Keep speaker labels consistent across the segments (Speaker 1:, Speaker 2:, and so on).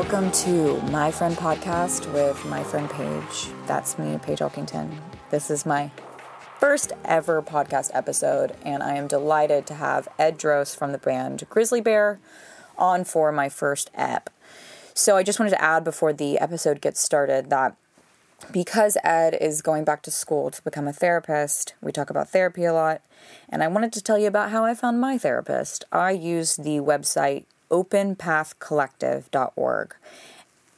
Speaker 1: Welcome to My Friend Podcast with my friend Paige. That's me, Paige Elkington. This is my first ever podcast episode, and I am delighted to have Ed Droste from the band Grizzly Bear on for my first ep. So I just wanted to add before the episode gets started that because Ed is going back to school to become a therapist, we talk about therapy a lot, and I wanted to tell you about how I found my therapist. I use the website openpathcollective.org,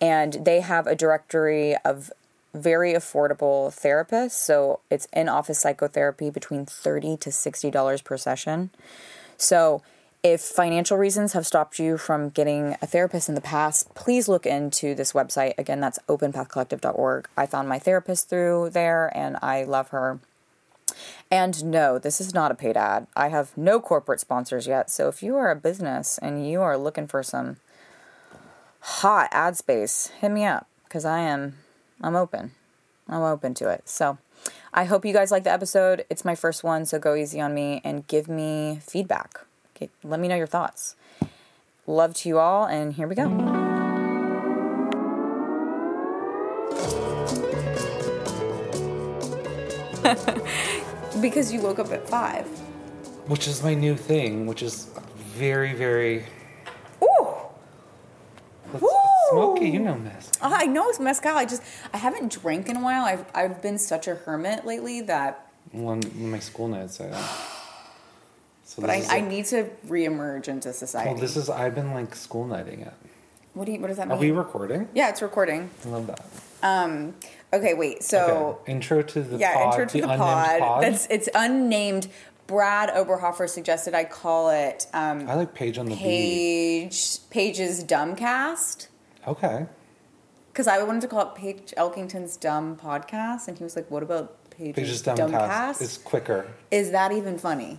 Speaker 1: and they have a directory of very affordable therapists. So it's in office psychotherapy between 30 to $60 per session. So if financial reasons have stopped you from getting a therapist in the past, please look into this website. Again, that's openpathcollective.org. I found my therapist through there and I love her. And no, this is not a paid ad. I have no corporate sponsors yet. So if you are a business and you are looking for some hot ad space, hit me up because I am I'm open. I'm open to it. So I hope you guys like the episode. It's my first one, so go easy on me and give me feedback. Okay, let me know your thoughts. Love to you all, and here we go. because you woke up at five.
Speaker 2: Which is my new thing, which is very, very.
Speaker 1: Ooh!
Speaker 2: Let's,
Speaker 1: Woo!
Speaker 2: Smoky, you know this.
Speaker 1: Ah, I know it's mezcal. I just I haven't drank in a while. I've I've been such a hermit lately that
Speaker 2: One of my school nights. I, so
Speaker 1: but I,
Speaker 2: is
Speaker 1: need to reemerge into society.
Speaker 2: Well, this is. I've been like school nighting it.
Speaker 1: what do you what does that mean?
Speaker 2: Are we recording?
Speaker 1: yeah, it's recording.
Speaker 2: I love that.
Speaker 1: Um okay, wait. So
Speaker 2: okay. Intro to the
Speaker 1: yeah,
Speaker 2: pod.
Speaker 1: intro to the,
Speaker 2: unnamed
Speaker 1: pod.
Speaker 2: pod.
Speaker 1: That's it's unnamed. Brad Oberhofer suggested I call it um,
Speaker 2: I like Paige on the beat.
Speaker 1: Paige Paige's Dumbcast
Speaker 2: Okay.
Speaker 1: because I wanted to call it Paige Elkington's Dumb Podcast, and he was like, "What about Paige's,
Speaker 2: Paige's
Speaker 1: Dumbcast?
Speaker 2: Dumbcast. It's quicker.
Speaker 1: Is that even funny?"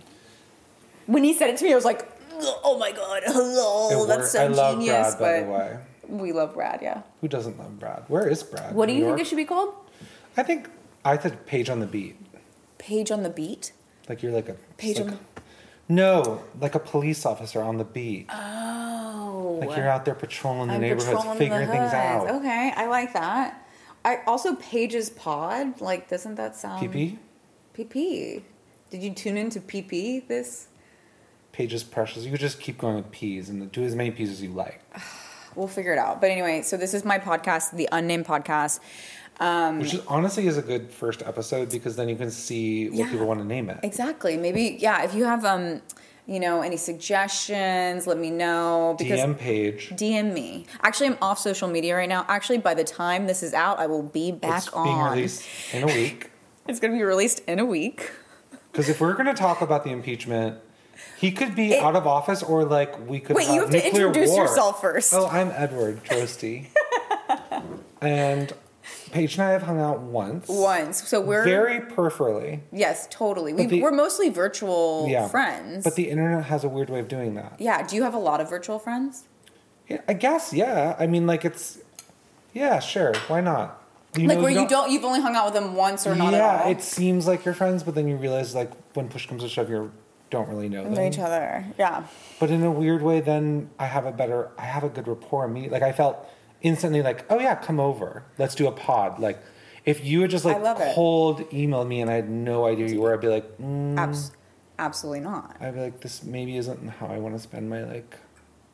Speaker 1: When he said it to me, I was like, "Oh my god, hello, that's
Speaker 2: worked.
Speaker 1: so
Speaker 2: I love
Speaker 1: genius!"
Speaker 2: Brad, by
Speaker 1: but
Speaker 2: the way.
Speaker 1: We love Brad, yeah.
Speaker 2: Who doesn't love Brad? Where is Brad?
Speaker 1: What do
Speaker 2: New
Speaker 1: you think it should be called?
Speaker 2: I think I said Paige on the beat.
Speaker 1: Paige on the beat.
Speaker 2: Like you're like a
Speaker 1: Paige
Speaker 2: like,
Speaker 1: on
Speaker 2: No, like a police officer on the beat.
Speaker 1: Oh,
Speaker 2: Like you're out there patrolling the
Speaker 1: I'm
Speaker 2: neighborhoods,
Speaker 1: patrolling
Speaker 2: figuring
Speaker 1: the
Speaker 2: things out.
Speaker 1: Okay, I like that. I also Paige's Pod. Like, doesn't that sound
Speaker 2: PP,
Speaker 1: PP? Did you tune into PP this?
Speaker 2: Paige is precious. You could just keep going with P's and do as many P's as you like.
Speaker 1: We'll figure it out. But anyway, so this is my podcast, the unnamed podcast. Um,
Speaker 2: Which is honestly is a good first episode because then you can see what
Speaker 1: Yeah.
Speaker 2: people want to name it.
Speaker 1: exactly. Maybe yeah. If you have um, you know, any suggestions, let me know because.
Speaker 2: DM Paige.
Speaker 1: DM me. Actually, I'm off social media right now. Actually, by the time this is out, I will be back
Speaker 2: it's
Speaker 1: on.
Speaker 2: being released in a week.
Speaker 1: It's going to be released in a week.
Speaker 2: Because if we're going to talk about the impeachment, he could be
Speaker 1: It-
Speaker 2: out of office or like we could
Speaker 1: Wait,
Speaker 2: have
Speaker 1: you have to introduce
Speaker 2: war.
Speaker 1: yourself first.
Speaker 2: Oh, I'm Edward Droste. and Paige and I have hung out once.
Speaker 1: Once, so we're
Speaker 2: Very peripherally.
Speaker 1: yes, totally. We, we're mostly virtual
Speaker 2: Yeah.
Speaker 1: friends.
Speaker 2: But the internet has a weird way of doing that.
Speaker 1: yeah. Do you have a lot of virtual friends?
Speaker 2: Yeah, I guess, yeah. I mean, like, it's. Yeah, sure. Why not? You
Speaker 1: like
Speaker 2: know,
Speaker 1: where you don't, you've only hung out with them once or not
Speaker 2: yeah,
Speaker 1: at all.
Speaker 2: it seems like you're friends, but then you realize, like, when push comes to shove, you don't really know them.
Speaker 1: each other. Yeah.
Speaker 2: But in a weird way, then I have a better, I have a good rapport Me, Like, I felt instantly like, oh, yeah, come over. Let's do a pod. Like, if you had just, like,
Speaker 1: love it.
Speaker 2: cold emailed me and I had no idea who you were, I'd be like, mm,
Speaker 1: Abs- absolutely not.
Speaker 2: I'd be like, this maybe isn't how I want to spend my, like,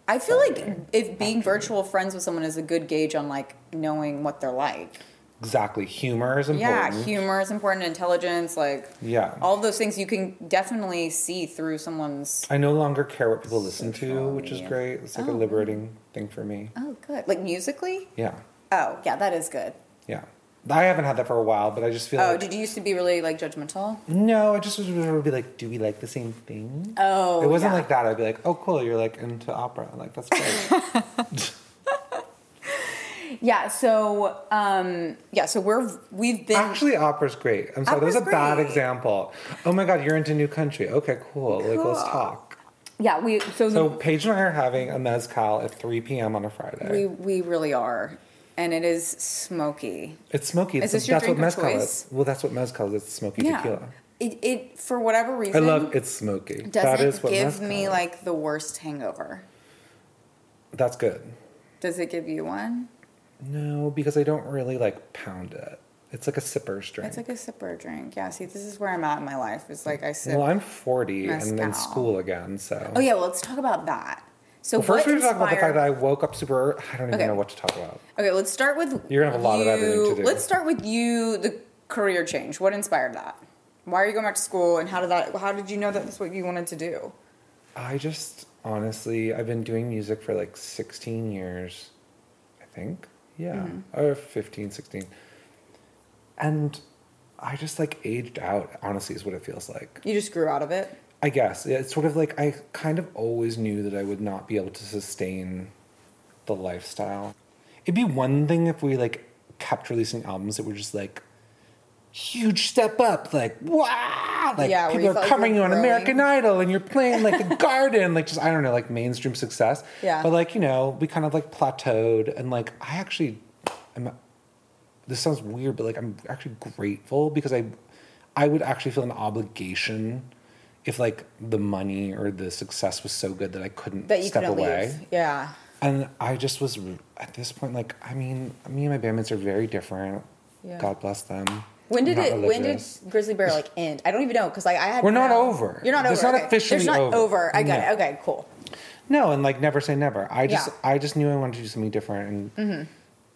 Speaker 1: I feel like if being virtual friends with someone is a good gauge on like knowing what they're like.
Speaker 2: Exactly. Humor is important.
Speaker 1: Yeah, humor is important, intelligence, like
Speaker 2: Yeah.
Speaker 1: all those things you can definitely see through someone's.
Speaker 2: I no longer care what people listen to, which is great. It's like
Speaker 1: Oh.
Speaker 2: a liberating thing for me.
Speaker 1: Oh, good. Like musically.
Speaker 2: Yeah,
Speaker 1: Oh, yeah, that is good.
Speaker 2: yeah. I haven't had that for a while, but I just feel like
Speaker 1: Oh,
Speaker 2: like
Speaker 1: did you used to be really like judgmental?
Speaker 2: no. I just would be like, do we like the same thing?
Speaker 1: Oh,
Speaker 2: it wasn't
Speaker 1: yeah.
Speaker 2: like that. I'd be like, oh, cool, you're like into opera. Like that's great.
Speaker 1: Yeah. So, um, yeah. So we're we've been
Speaker 2: Actually, opera's great. I'm sorry, that was a
Speaker 1: Opera's
Speaker 2: bad example. Oh my god, you're into New Country. Okay, cool. Like let's talk.
Speaker 1: yeah we so,
Speaker 2: So
Speaker 1: the,
Speaker 2: Paige and I are having a mezcal at 3 p.m. on a Friday.
Speaker 1: we we really are, and it is smoky.
Speaker 2: it's smoky.
Speaker 1: Is
Speaker 2: It's,
Speaker 1: this your
Speaker 2: that's what
Speaker 1: drink of
Speaker 2: mezcal
Speaker 1: choice?
Speaker 2: is. Well, that's what mezcal is. It's smoky
Speaker 1: Yeah.
Speaker 2: tequila.
Speaker 1: It it for whatever reason.
Speaker 2: I love it's smoky.
Speaker 1: Doesn't
Speaker 2: that is what
Speaker 1: give me
Speaker 2: is.
Speaker 1: like the worst hangover.
Speaker 2: That's good.
Speaker 1: Does it give you one?
Speaker 2: No, because I don't really like pound it. It's like a sipper drink.
Speaker 1: It's like a sipper drink. Yeah. See, this is where I'm at in my life. It's like I sip.
Speaker 2: well, I'm 40 and in school again, so.
Speaker 1: oh yeah. Well, let's talk about that. So
Speaker 2: Well, first, we to talk about the fact that I woke up super. early. I don't even
Speaker 1: Okay.
Speaker 2: know what to talk about.
Speaker 1: Okay, let's start with
Speaker 2: You're gonna have a lot of
Speaker 1: you-
Speaker 2: editing to do.
Speaker 1: Let's start with you, the career change. What inspired that? Why are you going back to school, and how did that? How did you know that that's what you wanted to do?
Speaker 2: I just honestly, I've been doing music for like 16 years, I think. Yeah,
Speaker 1: Mm-hmm.
Speaker 2: or 15, 16. And I just like aged out, honestly, is what it feels like.
Speaker 1: You just grew out of it.
Speaker 2: I guess. It's sort of like I kind of always knew that I would not be able to sustain the lifestyle. It'd be one thing if we like kept releasing albums that were just like huge step up, like wow, like
Speaker 1: Yeah,
Speaker 2: people are covering
Speaker 1: you
Speaker 2: you on American. Idol and you're playing like the Garden, like just I don't know, like mainstream success.
Speaker 1: Yeah.
Speaker 2: But like you know, we kind of like plateaued, and like I actually, I'm. This sounds weird, but like I'm actually grateful because I, I would actually feel an obligation if like the money or the success was so good that I couldn't
Speaker 1: That you
Speaker 2: step
Speaker 1: couldn't
Speaker 2: away.
Speaker 1: leave. Yeah.
Speaker 2: And I just was at this point like I mean, me and my bandmates are very different.
Speaker 1: Yeah.
Speaker 2: God bless them.
Speaker 1: When did
Speaker 2: I'm
Speaker 1: it? When did. Grizzly Bear like end? I don't even know because like I had.
Speaker 2: We're not
Speaker 1: no-
Speaker 2: over.
Speaker 1: You're not over.
Speaker 2: It's
Speaker 1: over.
Speaker 2: not
Speaker 1: okay.
Speaker 2: officially
Speaker 1: There's not
Speaker 2: over.
Speaker 1: over. I got
Speaker 2: No.
Speaker 1: it. Okay, cool.
Speaker 2: No, and like never say never. I just
Speaker 1: Yeah.
Speaker 2: I just knew I wanted to do something different, and
Speaker 1: Mm-hmm.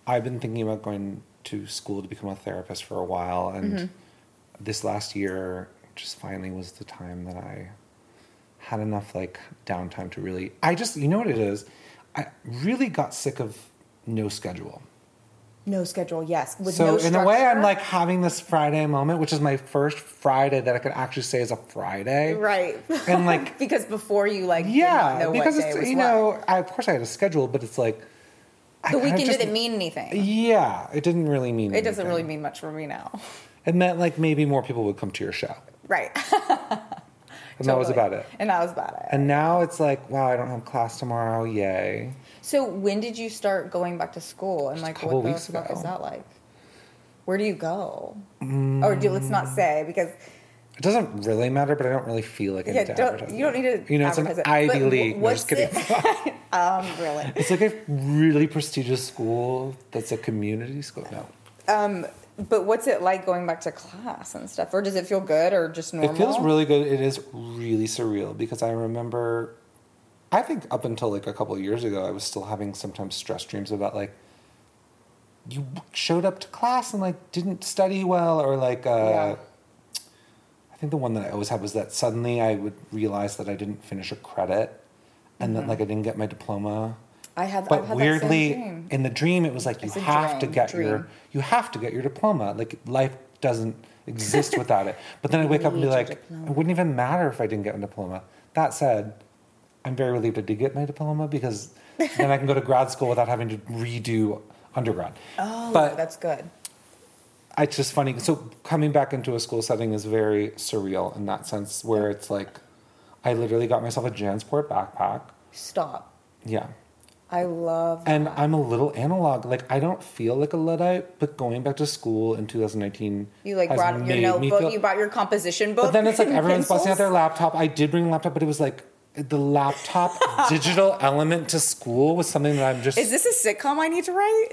Speaker 2: I've been thinking about going to school to become a therapist for a while, and
Speaker 1: Mm-hmm.
Speaker 2: this last year just finally was the time that I had enough like downtime to really. I just you know what it is. I really got sick of no schedule.
Speaker 1: No schedule. Yes. With
Speaker 2: so
Speaker 1: no
Speaker 2: in a way, I'm like having this Friday moment, which is my first Friday that I could actually say is a Friday,
Speaker 1: right.
Speaker 2: And like
Speaker 1: because before you like
Speaker 2: yeah, because it's you
Speaker 1: what.
Speaker 2: know, I, of course I had a schedule, but it's like
Speaker 1: the
Speaker 2: kinda
Speaker 1: weekend
Speaker 2: just-
Speaker 1: didn't mean anything.
Speaker 2: Yeah, it didn't really mean.
Speaker 1: It doesn't really mean much for me now.
Speaker 2: It meant like maybe more people would come to your show,
Speaker 1: Right.
Speaker 2: and that was about it.
Speaker 1: And that was about it.
Speaker 2: And now it's like, wow, I don't have class tomorrow. Yay!
Speaker 1: So when did you start going back to school and like what the fuck
Speaker 2: ago.
Speaker 1: is that like? Where do you go? Or do let's not say because
Speaker 2: It doesn't really matter, but I don't really feel like I
Speaker 1: yeah,
Speaker 2: need to
Speaker 1: don't, you don't need to
Speaker 2: You know, it's an
Speaker 1: it.
Speaker 2: Ivy
Speaker 1: But
Speaker 2: League.
Speaker 1: wh-
Speaker 2: No, just
Speaker 1: what's
Speaker 2: kidding.
Speaker 1: it- um, really.
Speaker 2: it's like a really prestigious school that's a community school. No,
Speaker 1: Um, but what's it like going back to class and stuff? Or does it feel good or just normal?
Speaker 2: It feels really good. It is really surreal because I remember, I think up until like a couple of years ago, I was still having sometimes stress dreams about like, you showed up to class and like didn't study well, or like, uh,
Speaker 1: Yeah.
Speaker 2: I think the one that I always had was that suddenly I would realize that I didn't finish a credit and that like I didn't get my diploma.
Speaker 1: I have.
Speaker 2: But
Speaker 1: had
Speaker 2: weirdly,
Speaker 1: dream.
Speaker 2: in the dream, it was like you
Speaker 1: It's a
Speaker 2: have to
Speaker 1: dream,
Speaker 2: get your you have to get your diploma. Like life doesn't exist without it. But then I wake up and be like,
Speaker 1: diploma.
Speaker 2: it wouldn't even matter if I didn't get my diploma. That said, I'm very relieved I did get my diploma because then I can go to grad school without having to redo undergrad.
Speaker 1: Oh,
Speaker 2: but
Speaker 1: that's good.
Speaker 2: it's just funny. So coming back into a school setting is very surreal in that sense, where it's like, I literally got myself a JanSport backpack.
Speaker 1: Stop.
Speaker 2: Yeah.
Speaker 1: I love.
Speaker 2: And I'm a little analog. Like I don't feel like a luddite, but going back to school in 2019,
Speaker 1: You like brought your notebook.
Speaker 2: feel-
Speaker 1: you brought your composition book.
Speaker 2: But then it's like everyone's busting out their laptop. I did bring a laptop, but it was like the laptop digital element to school was something that I'm just.
Speaker 1: Is this a sitcom I need to write?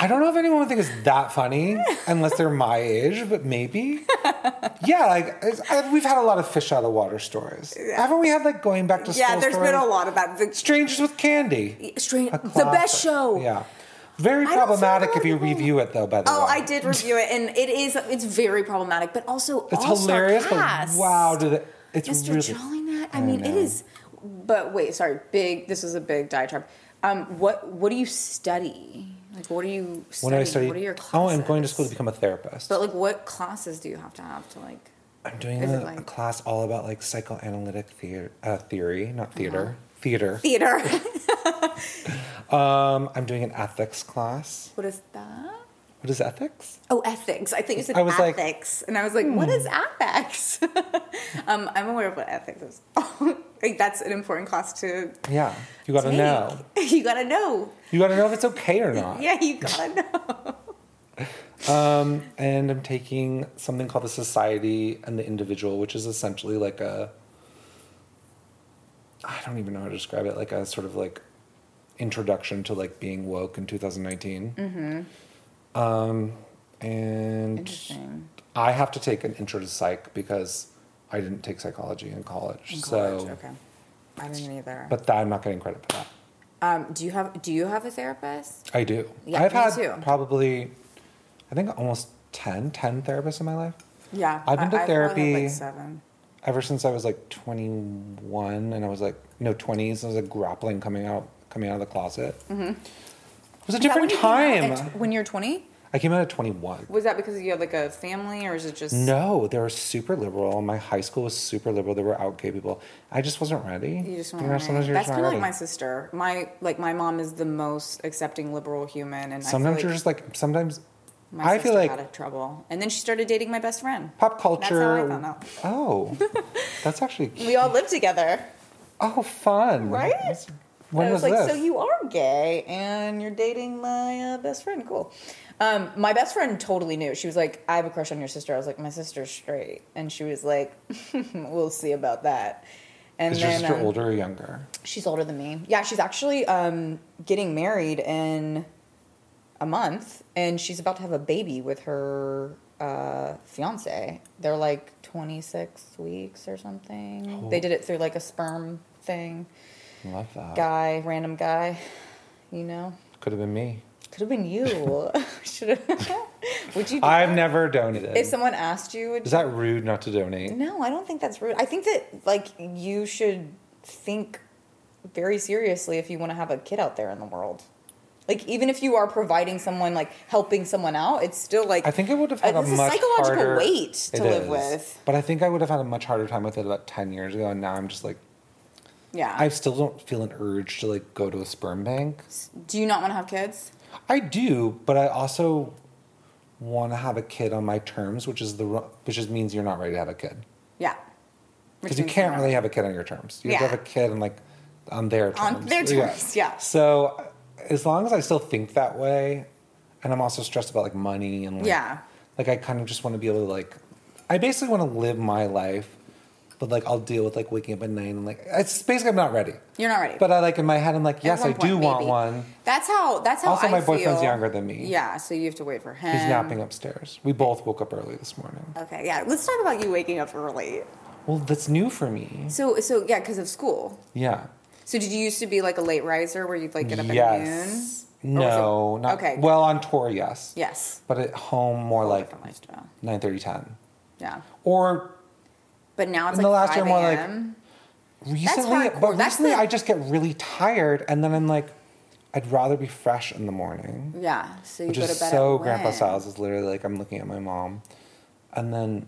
Speaker 2: I don't know if anyone would think it's that funny unless they're my age, but maybe. Yeah, like it's, I, we've had a lot of fish out of water stories. Haven't we had like going back to school?
Speaker 1: yeah, there's
Speaker 2: stories?
Speaker 1: been a lot of that. The,
Speaker 2: Strangers with Candy.
Speaker 1: strange, the best show.
Speaker 2: Yeah. Very problematic if you review it though, by the
Speaker 1: Oh,
Speaker 2: way.
Speaker 1: Oh, I did review it, and it is. It's very problematic, but also
Speaker 2: It's hilarious, wow, did it, it's
Speaker 1: Mr.
Speaker 2: really.
Speaker 1: Jellineck. I
Speaker 2: I
Speaker 1: mean, it
Speaker 2: know.
Speaker 1: is. But wait, sorry. Big. This is a big diatribe. Um, what What do you study? Like, what are you study?
Speaker 2: When I study,
Speaker 1: what are your classes?
Speaker 2: oh, I'm going to school to become a therapist.
Speaker 1: But like, what classes do you have to have to like?
Speaker 2: I'm doing a,
Speaker 1: like-
Speaker 2: a class all about like psychoanalytic theater, uh, theory, not theater,
Speaker 1: Uh-huh.
Speaker 2: theater.
Speaker 1: Theater.
Speaker 2: Um, I'm doing an ethics class.
Speaker 1: what is that?
Speaker 2: What is ethics?
Speaker 1: Oh, ethics. I think you said
Speaker 2: I was like- hmm.
Speaker 1: ethics, and I was like, "What is ethics?" um, I'm aware of what ethics is. like that's an important class to.
Speaker 2: Yeah, you got to
Speaker 1: take.
Speaker 2: know.
Speaker 1: You gotta know.
Speaker 2: You got to know if it's okay or not.
Speaker 1: Yeah, you gotta know.
Speaker 2: Um, and I'm taking something called the Society and the Individual, which is essentially like a. I don't even know how to describe it. Like a sort of like introduction to like being woke in 2019. Mm-hmm. Um, and I have to take an intro to psych because I didn't take psychology in college.
Speaker 1: In
Speaker 2: so,
Speaker 1: college, okay. I didn't either.
Speaker 2: but that, I'm not getting credit for that.
Speaker 1: um, do you have do you have a therapist?
Speaker 2: I do.
Speaker 1: Yeah,
Speaker 2: I've had
Speaker 1: too.
Speaker 2: probably, I think almost 10, 10 therapists in my life.
Speaker 1: Yeah,
Speaker 2: I've been to
Speaker 1: I've
Speaker 2: therapy-
Speaker 1: like seven.
Speaker 2: ever since I was like 21 and I was like, no, 20s, I was like grappling coming out, coming out of the closet. Mm-hmm. It was a
Speaker 1: Is when
Speaker 2: different
Speaker 1: you came
Speaker 2: time.
Speaker 1: at when you're 20?
Speaker 2: I came out at 21.
Speaker 1: Was that because you had like a family, or is it just
Speaker 2: No, they were super liberal. My high school was super liberal. There were out gay people. I just wasn't ready.
Speaker 1: You just
Speaker 2: know,
Speaker 1: weren't
Speaker 2: sometimes
Speaker 1: ready.
Speaker 2: you're
Speaker 1: That's kind of like my sister. My like my mom is the most accepting liberal human, and
Speaker 2: Sometimes you're
Speaker 1: like
Speaker 2: just like, sometimes
Speaker 1: my
Speaker 2: I feel like
Speaker 1: got in trouble, and then she started dating my best friend.
Speaker 2: pop culture.
Speaker 1: That's how I found out.
Speaker 2: Oh, that's actually,
Speaker 1: We all lived together,
Speaker 2: oh, fun.
Speaker 1: Right?
Speaker 2: When
Speaker 1: I
Speaker 2: was,
Speaker 1: was, like,
Speaker 2: this?
Speaker 1: "So you are gay, and you're dating my uh, best friend? Cool." Um, my best friend totally knew. She was like, "I have a crush on your sister." I was like, "My sister's straight," and she was like, "We'll see about that." And
Speaker 2: Is your
Speaker 1: then
Speaker 2: sister
Speaker 1: um,
Speaker 2: older or younger?
Speaker 1: She's older than me. Yeah, she's actually um, getting married in a month, and she's about to have a baby with her uh, fiance. They're like 26 weeks or something.
Speaker 2: Oh.
Speaker 1: They did it through like a sperm thing.
Speaker 2: Love that.
Speaker 1: Guy, random guy, you know.
Speaker 2: Could have been me.
Speaker 1: Could have been you. Should have. would you? Do
Speaker 2: I've
Speaker 1: that?
Speaker 2: never donated.
Speaker 1: If someone asked you, would
Speaker 2: Is that rude not to donate?
Speaker 1: no, I don't think that's rude. I think that like you should think very seriously if you want to have a kid out there in the world. Like even if you are providing someone like helping someone out, it's still like
Speaker 2: I think it would have had
Speaker 1: uh,
Speaker 2: a
Speaker 1: is
Speaker 2: much
Speaker 1: psychological
Speaker 2: harder
Speaker 1: weight to live
Speaker 2: is.
Speaker 1: with.
Speaker 2: But I think I would have had a much harder time with it about ten years ago, and now I'm just like
Speaker 1: Yeah.
Speaker 2: I still don't feel an urge to like go to a sperm bank.
Speaker 1: Do you not want to have kids?
Speaker 2: I do, but I also want to have a kid on my terms, which is the which just means you're not ready to have a kid
Speaker 1: Yeah.
Speaker 2: Because you can't really have a kid on your terms. You have
Speaker 1: Yeah.
Speaker 2: to have a kid on like on their terms.
Speaker 1: On their terms, yeah.
Speaker 2: So as long as I still think that way, and I'm also stressed about like money and like,
Speaker 1: Yeah.
Speaker 2: like I kind of just want to be able to like, I basically want to live my life, but like I'll deal with like waking up at night and like it's basically I'm not ready.
Speaker 1: You're not ready.
Speaker 2: But I like in my head I'm like yes I do
Speaker 1: point,
Speaker 2: want
Speaker 1: maybe.
Speaker 2: one.
Speaker 1: That's how. That's how.
Speaker 2: Also,
Speaker 1: I
Speaker 2: my boyfriend's
Speaker 1: feel.
Speaker 2: younger than me.
Speaker 1: Yeah, so you have to wait for him.
Speaker 2: He's napping upstairs. We both woke up early this morning.
Speaker 1: Okay, yeah. Let's talk about you waking up early.
Speaker 2: Well, that's new for me.
Speaker 1: So, so yeah, because of school.
Speaker 2: Yeah.
Speaker 1: So, did you used to be like a late riser where you'd like get up
Speaker 2: yes.
Speaker 1: at noon?
Speaker 2: No,
Speaker 1: it-
Speaker 2: not
Speaker 1: okay.
Speaker 2: Well, on tour, yes.
Speaker 1: Yes.
Speaker 2: But at home, more like
Speaker 1: different lifestyle.
Speaker 2: 9 10.
Speaker 1: Yeah.
Speaker 2: Or
Speaker 1: But now it's
Speaker 2: In
Speaker 1: like
Speaker 2: the last
Speaker 1: 5
Speaker 2: year, more like-
Speaker 1: a.m.
Speaker 2: recently, but
Speaker 1: That's
Speaker 2: recently
Speaker 1: the-
Speaker 2: I just get really tired and then I'm like, I'd rather be fresh in the morning.
Speaker 1: yeah. So you
Speaker 2: Which
Speaker 1: go
Speaker 2: is
Speaker 1: to bed
Speaker 2: so
Speaker 1: at
Speaker 2: grandpa
Speaker 1: when?
Speaker 2: styles is literally like I'm looking at my mom. And then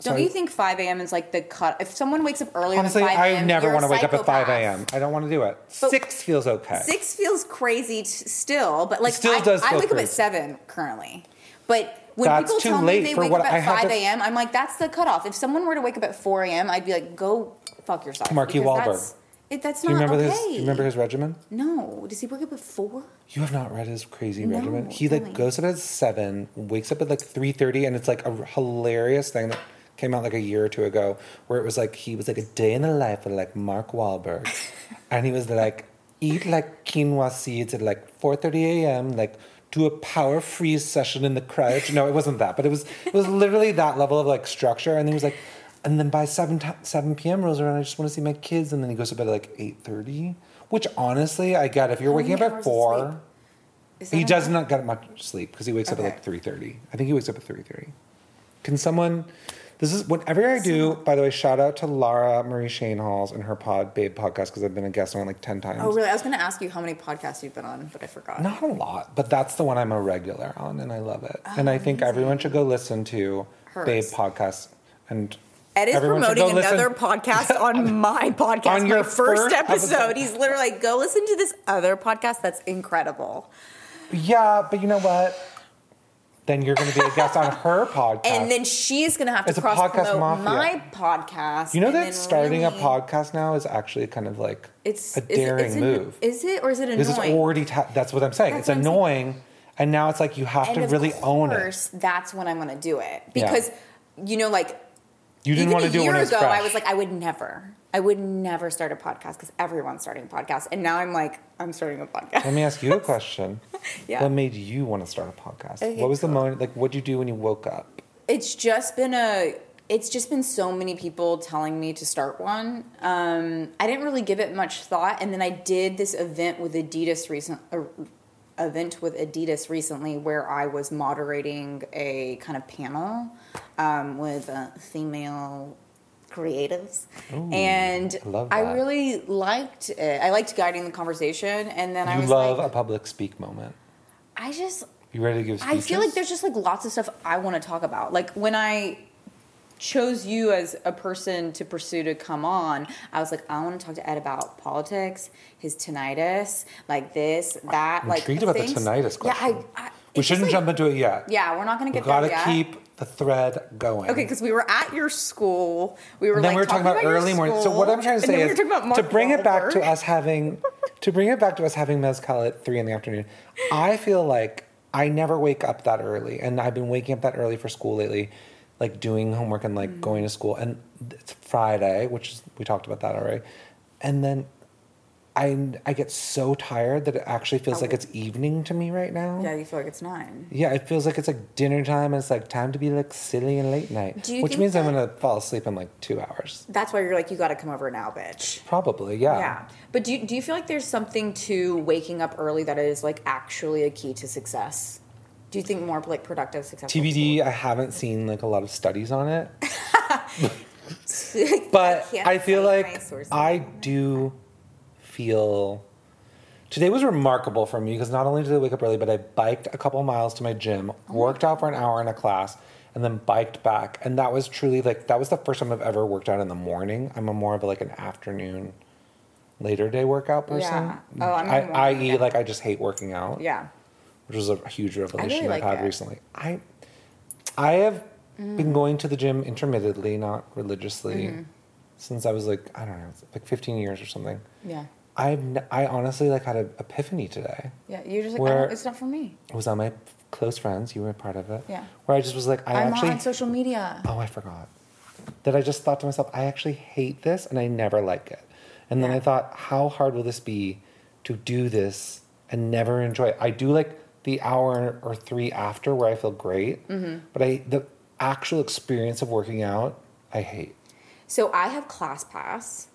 Speaker 2: so
Speaker 1: Don't
Speaker 2: I-
Speaker 1: you think 5 a.m. is like the cut? If someone wakes up earlier
Speaker 2: honestly
Speaker 1: than 5
Speaker 2: I
Speaker 1: a.m.,
Speaker 2: never want to wake up at five. AM. I don't want to do it. Six feels okay.
Speaker 1: Six feels crazy t- still, but like
Speaker 2: Still
Speaker 1: I,
Speaker 2: does
Speaker 1: I
Speaker 2: feel
Speaker 1: wake up at
Speaker 2: crazy.
Speaker 1: seven currently. But when
Speaker 2: That's
Speaker 1: people
Speaker 2: too
Speaker 1: tell
Speaker 2: late
Speaker 1: me they
Speaker 2: for
Speaker 1: wake
Speaker 2: what
Speaker 1: up at
Speaker 2: I have
Speaker 1: 5
Speaker 2: to-
Speaker 1: a.m., I'm like, that's the cutoff. If someone were to wake up at 4 a.m., I'd be like, go fuck yourself.
Speaker 2: Marky Wahlberg.
Speaker 1: That's, it, that's not
Speaker 2: remember
Speaker 1: okay.
Speaker 2: his do you remember his regimen?
Speaker 1: No. Does he wake up at 4?
Speaker 2: You have not read his crazy
Speaker 1: No,
Speaker 2: regimen. He like goes up at seven, wakes up at like three thirty, and it's like a hilarious thing that came out like a year or two ago, where it was like he was like a day in the life of like Mark Wahlberg, and he was like eat like quinoa seeds at like four thirty a.m. like do a power freeze session in the crowd. No, it wasn't that, but it was it was literally that level of like structure, and he was like. And then by 7, t- 7 p.m. rolls around, I just want to see my kids. And then he goes to bed at like 8.30, which honestly, I get. If you're
Speaker 1: How
Speaker 2: waking up at 4,
Speaker 1: sleep? Is that
Speaker 2: he does not get much sleep because he wakes up at
Speaker 1: Okay.
Speaker 2: like three thirty. I think he wakes up at three thirty. Can someone? This is whenever I do. By the way, shout out to Lara Marie Schoenhals and her pod Babe podcast because I've been a guest on it like ten times.
Speaker 1: Oh, really? I was going to ask you how many podcasts you've been on, but I forgot.
Speaker 2: Not a lot, but that's the one I'm a regular on, and I love it. and
Speaker 1: Oh,
Speaker 2: I think everyone should go listen to
Speaker 1: Hers.
Speaker 2: Babe podcast. And
Speaker 1: Ed is
Speaker 2: everyone
Speaker 1: promoting
Speaker 2: go listen-
Speaker 1: another podcast on my podcast.
Speaker 2: On your
Speaker 1: first,
Speaker 2: first
Speaker 1: episode.
Speaker 2: episode.
Speaker 1: He's literally like, go listen to this other podcast that's incredible.
Speaker 2: Yeah, but you know what? Then you're going to be a guest on her podcast.
Speaker 1: And then she's going to have to
Speaker 2: It's
Speaker 1: cross promote
Speaker 2: mafia.
Speaker 1: my podcast.
Speaker 2: you know that starting
Speaker 1: really-
Speaker 2: a podcast now is actually kind of like
Speaker 1: it's
Speaker 2: a daring
Speaker 1: is it-
Speaker 2: move.
Speaker 1: Is it or is it annoying?
Speaker 2: Because it's already ta- that's what I'm saying.
Speaker 1: That's
Speaker 2: it's
Speaker 1: I'm saying.
Speaker 2: annoying, and now it's like you have
Speaker 1: and
Speaker 2: to really own it.
Speaker 1: course, that's when I'm going to do it
Speaker 2: Yeah.
Speaker 1: because you know, like
Speaker 2: You didn't
Speaker 1: Even
Speaker 2: want to
Speaker 1: a
Speaker 2: do it
Speaker 1: year
Speaker 2: when it was
Speaker 1: ago,
Speaker 2: fresh.
Speaker 1: I was like, I would never, I would never start a podcast because everyone's starting a podcast, and now I'm like, I'm starting a podcast.
Speaker 2: Let me ask you a question.
Speaker 1: Yeah.
Speaker 2: What made you want to start a podcast?
Speaker 1: Okay,
Speaker 2: what was the moment? Like, what did you do when you woke up?
Speaker 1: It's just been a. It's just been so many people telling me to start one. Um, I didn't really give it much thought, and then I did this event with Adidas recent. Uh, event with Adidas recently where I was moderating a kind of panel um, with uh, female creatives,
Speaker 2: Ooh,
Speaker 1: and
Speaker 2: I
Speaker 1: I really liked it. I liked guiding the conversation, and then I was
Speaker 2: love
Speaker 1: like,
Speaker 2: a public speak moment.
Speaker 1: I just
Speaker 2: You ready to give
Speaker 1: I feel like there's just like lots of stuff I want to talk about. Like when I chose you as a person to pursue to come on, I was like, I want to talk to Ed about politics, his tinnitus, like this, that,
Speaker 2: I'm
Speaker 1: like
Speaker 2: intrigued about the
Speaker 1: things.
Speaker 2: tinnitus
Speaker 1: Yeah, I.
Speaker 2: question.
Speaker 1: I
Speaker 2: we shouldn't
Speaker 1: like-
Speaker 2: jump into it yet.
Speaker 1: Yeah, we're not gonna
Speaker 2: We
Speaker 1: get there
Speaker 2: gotta
Speaker 1: yet.
Speaker 2: keep the thread going.
Speaker 1: Okay, because we were at your school. We were
Speaker 2: And then
Speaker 1: like
Speaker 2: we were talking about,
Speaker 1: your
Speaker 2: early morning. So what I'm trying to say is
Speaker 1: about
Speaker 2: to bring it back to us having to bring it back to us having mezcal at three in the afternoon. I feel like I never wake up that early, and I've been waking up that early for school lately, like doing homework and like
Speaker 1: Mm-hmm.
Speaker 2: going to school. And it's Friday, which is we talked about that already, and then. I, I get so tired that it actually feels like it's evening to me right now.
Speaker 1: Yeah, you feel like it's nine.
Speaker 2: Yeah, it feels like it's like dinner time and it's like time to be like silly and late night.
Speaker 1: Do you
Speaker 2: Which means I'm gonna fall asleep in like two hours.
Speaker 1: That's why you're like, you got to come over now, bitch.
Speaker 2: Probably, yeah.
Speaker 1: Yeah. But do you, do you feel like there's something to waking up early that is like actually a key to success? Do you think more like productive, successful?
Speaker 2: TBD, I haven't seen like a lot of studies on it. But
Speaker 1: can't
Speaker 2: I, feel like. I do feel today was remarkable for me because not only did I wake up early, but I biked a couple miles to my gym,
Speaker 1: Oh
Speaker 2: worked out for an hour in a class, and then biked back. And that was truly like that was the first time I've ever worked out in the morning. I'm a more of a, like an afternoon, later day workout person.
Speaker 1: Yeah. Oh, I'm a
Speaker 2: I, i.e., like I just hate working out.
Speaker 1: Yeah.
Speaker 2: Which was a huge revelation
Speaker 1: like
Speaker 2: I've had
Speaker 1: it.
Speaker 2: recently. I I have
Speaker 1: Mm.
Speaker 2: been going to the gym intermittently, not religiously,
Speaker 1: Mm-hmm.
Speaker 2: since I was like I don't know, like 15 years or something.
Speaker 1: Yeah.
Speaker 2: I've n- I honestly like had an epiphany today.
Speaker 1: Yeah. You're just like, I it's not for me.
Speaker 2: It was on my close friends. You were a part of it.
Speaker 1: Yeah.
Speaker 2: Where I just was like, I
Speaker 1: I'm
Speaker 2: actually.
Speaker 1: on social media.
Speaker 2: Oh, I forgot. That I just thought to myself, I actually hate this and I never like it. And then
Speaker 1: Yeah.
Speaker 2: I thought, how hard will this be to do this and never enjoy it? I do like the hour or three after where I feel great,
Speaker 1: Mm-hmm.
Speaker 2: but I the actual experience of working out, I hate.
Speaker 1: So I have class pass.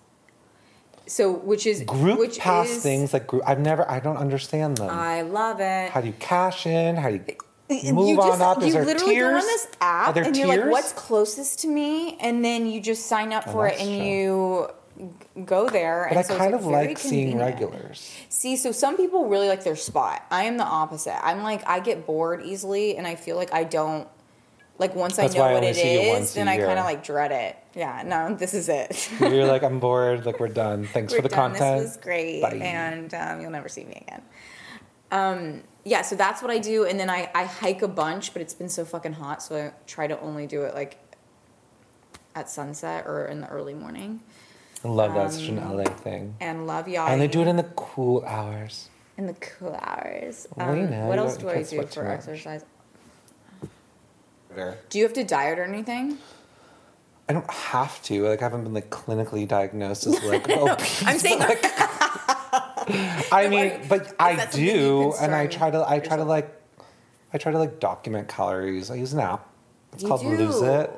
Speaker 1: So which is
Speaker 2: Group
Speaker 1: which
Speaker 2: pass
Speaker 1: is,
Speaker 2: things like group, I've never, I don't understand them.
Speaker 1: I love it.
Speaker 2: how do you cash in? How do you
Speaker 1: You
Speaker 2: move
Speaker 1: just-
Speaker 2: on up?
Speaker 1: You
Speaker 2: Is there
Speaker 1: literally
Speaker 2: tiers?
Speaker 1: go on this app and you're like, "What's closest to me?" And then you just sign up
Speaker 2: Oh,
Speaker 1: for it, and
Speaker 2: true.
Speaker 1: you go there.
Speaker 2: But
Speaker 1: and
Speaker 2: I
Speaker 1: so
Speaker 2: kind of like seeing
Speaker 1: convenient.
Speaker 2: regulars.
Speaker 1: See, so some people really like their spot. I am the opposite. I'm like I get bored easily, and I feel like I don't like once
Speaker 2: That's
Speaker 1: I know
Speaker 2: I
Speaker 1: what
Speaker 2: only
Speaker 1: it is, then I kind of like dread it. Yeah, no, this is it.
Speaker 2: You're like, I'm bored. Like we're done. Thanks
Speaker 1: We're
Speaker 2: for the
Speaker 1: done.
Speaker 2: content.
Speaker 1: This was great,
Speaker 2: Bye.
Speaker 1: and um, you'll never see me again. Um, yeah, so that's what I do, and then I, I hike a bunch, but it's been so fucking hot, so I try to only do it like at sunset or in the early morning.
Speaker 2: I love that. It's such an
Speaker 1: Um,
Speaker 2: LA thing.
Speaker 1: And love y'all.
Speaker 2: And they do it in the cool hours.
Speaker 1: in the cool hours.
Speaker 2: Well,
Speaker 1: Um,
Speaker 2: you know,
Speaker 1: what
Speaker 2: you
Speaker 1: else
Speaker 2: don't-
Speaker 1: do I do for exercise?
Speaker 2: There.
Speaker 1: Do you have to diet or anything?
Speaker 2: I don't have to. Like, I haven't been like clinically diagnosed as like obese.
Speaker 1: I'm saying
Speaker 2: like, I mean,
Speaker 1: like,
Speaker 2: but I
Speaker 1: that something you
Speaker 2: do, and I try to. I try to like. I try to like document calories. I use an app. It's
Speaker 1: You
Speaker 2: called
Speaker 1: do.
Speaker 2: Lose It.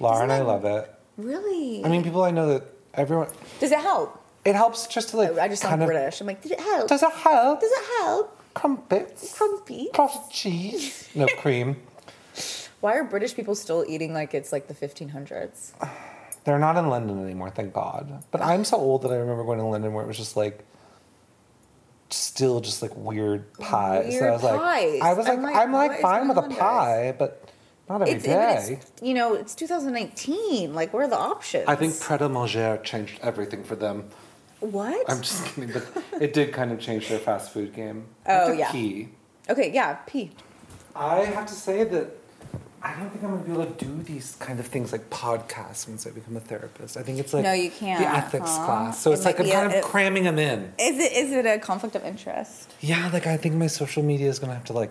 Speaker 2: Laura
Speaker 1: Doesn't
Speaker 2: and I love it.
Speaker 1: really?
Speaker 2: I mean, people I know that everyone.
Speaker 1: does it help?
Speaker 2: It helps just to like.
Speaker 1: I just sound British. I'm like, did it help?
Speaker 2: Does it help?
Speaker 1: Does it help?
Speaker 2: Crumpets.
Speaker 1: Crumpy.
Speaker 2: Cottage cheese. No cream.
Speaker 1: Why are British people still eating like it's like the 1500s?
Speaker 2: They're not in London anymore, thank God. But I'm so old that I remember going to London where it was just like, still just like weird pies. so I
Speaker 1: Weird
Speaker 2: was like,
Speaker 1: pies.
Speaker 2: I was like,
Speaker 1: I'm
Speaker 2: I'm
Speaker 1: like,
Speaker 2: like,
Speaker 1: what is
Speaker 2: fine with a pie, but not every
Speaker 1: It's,
Speaker 2: day.
Speaker 1: it's you know it's 2019. Like, where are the options?
Speaker 2: I think Pret a Manger changed everything for them.
Speaker 1: what?
Speaker 2: I'm just kidding, but it did kind of change their fast food game.
Speaker 1: Oh, yeah.
Speaker 2: Pee.
Speaker 1: okay, yeah, P.
Speaker 2: I have to say that I don't think I'm gonna be able to do these kind of things like podcasts once I become a therapist. I think it's like
Speaker 1: No, you can't,
Speaker 2: the ethics
Speaker 1: huh?
Speaker 2: class. So
Speaker 1: It
Speaker 2: it's like I'm kind
Speaker 1: a-
Speaker 2: of cramming them in.
Speaker 1: Is it is it a conflict of interest?
Speaker 2: Yeah, like I think my social media is gonna have to like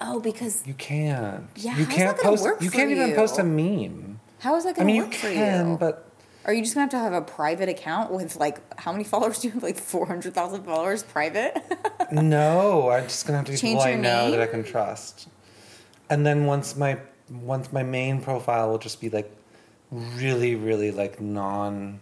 Speaker 1: Oh, because
Speaker 2: you can't.
Speaker 1: Yeah,
Speaker 2: you can't
Speaker 1: that gonna
Speaker 2: post.
Speaker 1: work
Speaker 2: you
Speaker 1: for
Speaker 2: can't even
Speaker 1: you?
Speaker 2: post a meme.
Speaker 1: How is that going to
Speaker 2: mean, you
Speaker 1: work for
Speaker 2: can,
Speaker 1: you?
Speaker 2: but
Speaker 1: Are you just going to have to have a private account with like how many followers do you have? Like 400,000 followers private?
Speaker 2: no, I'm just gonna have to be
Speaker 1: Change
Speaker 2: people I
Speaker 1: your
Speaker 2: know that I can trust. And then once my once my main profile will just be like really, really like non.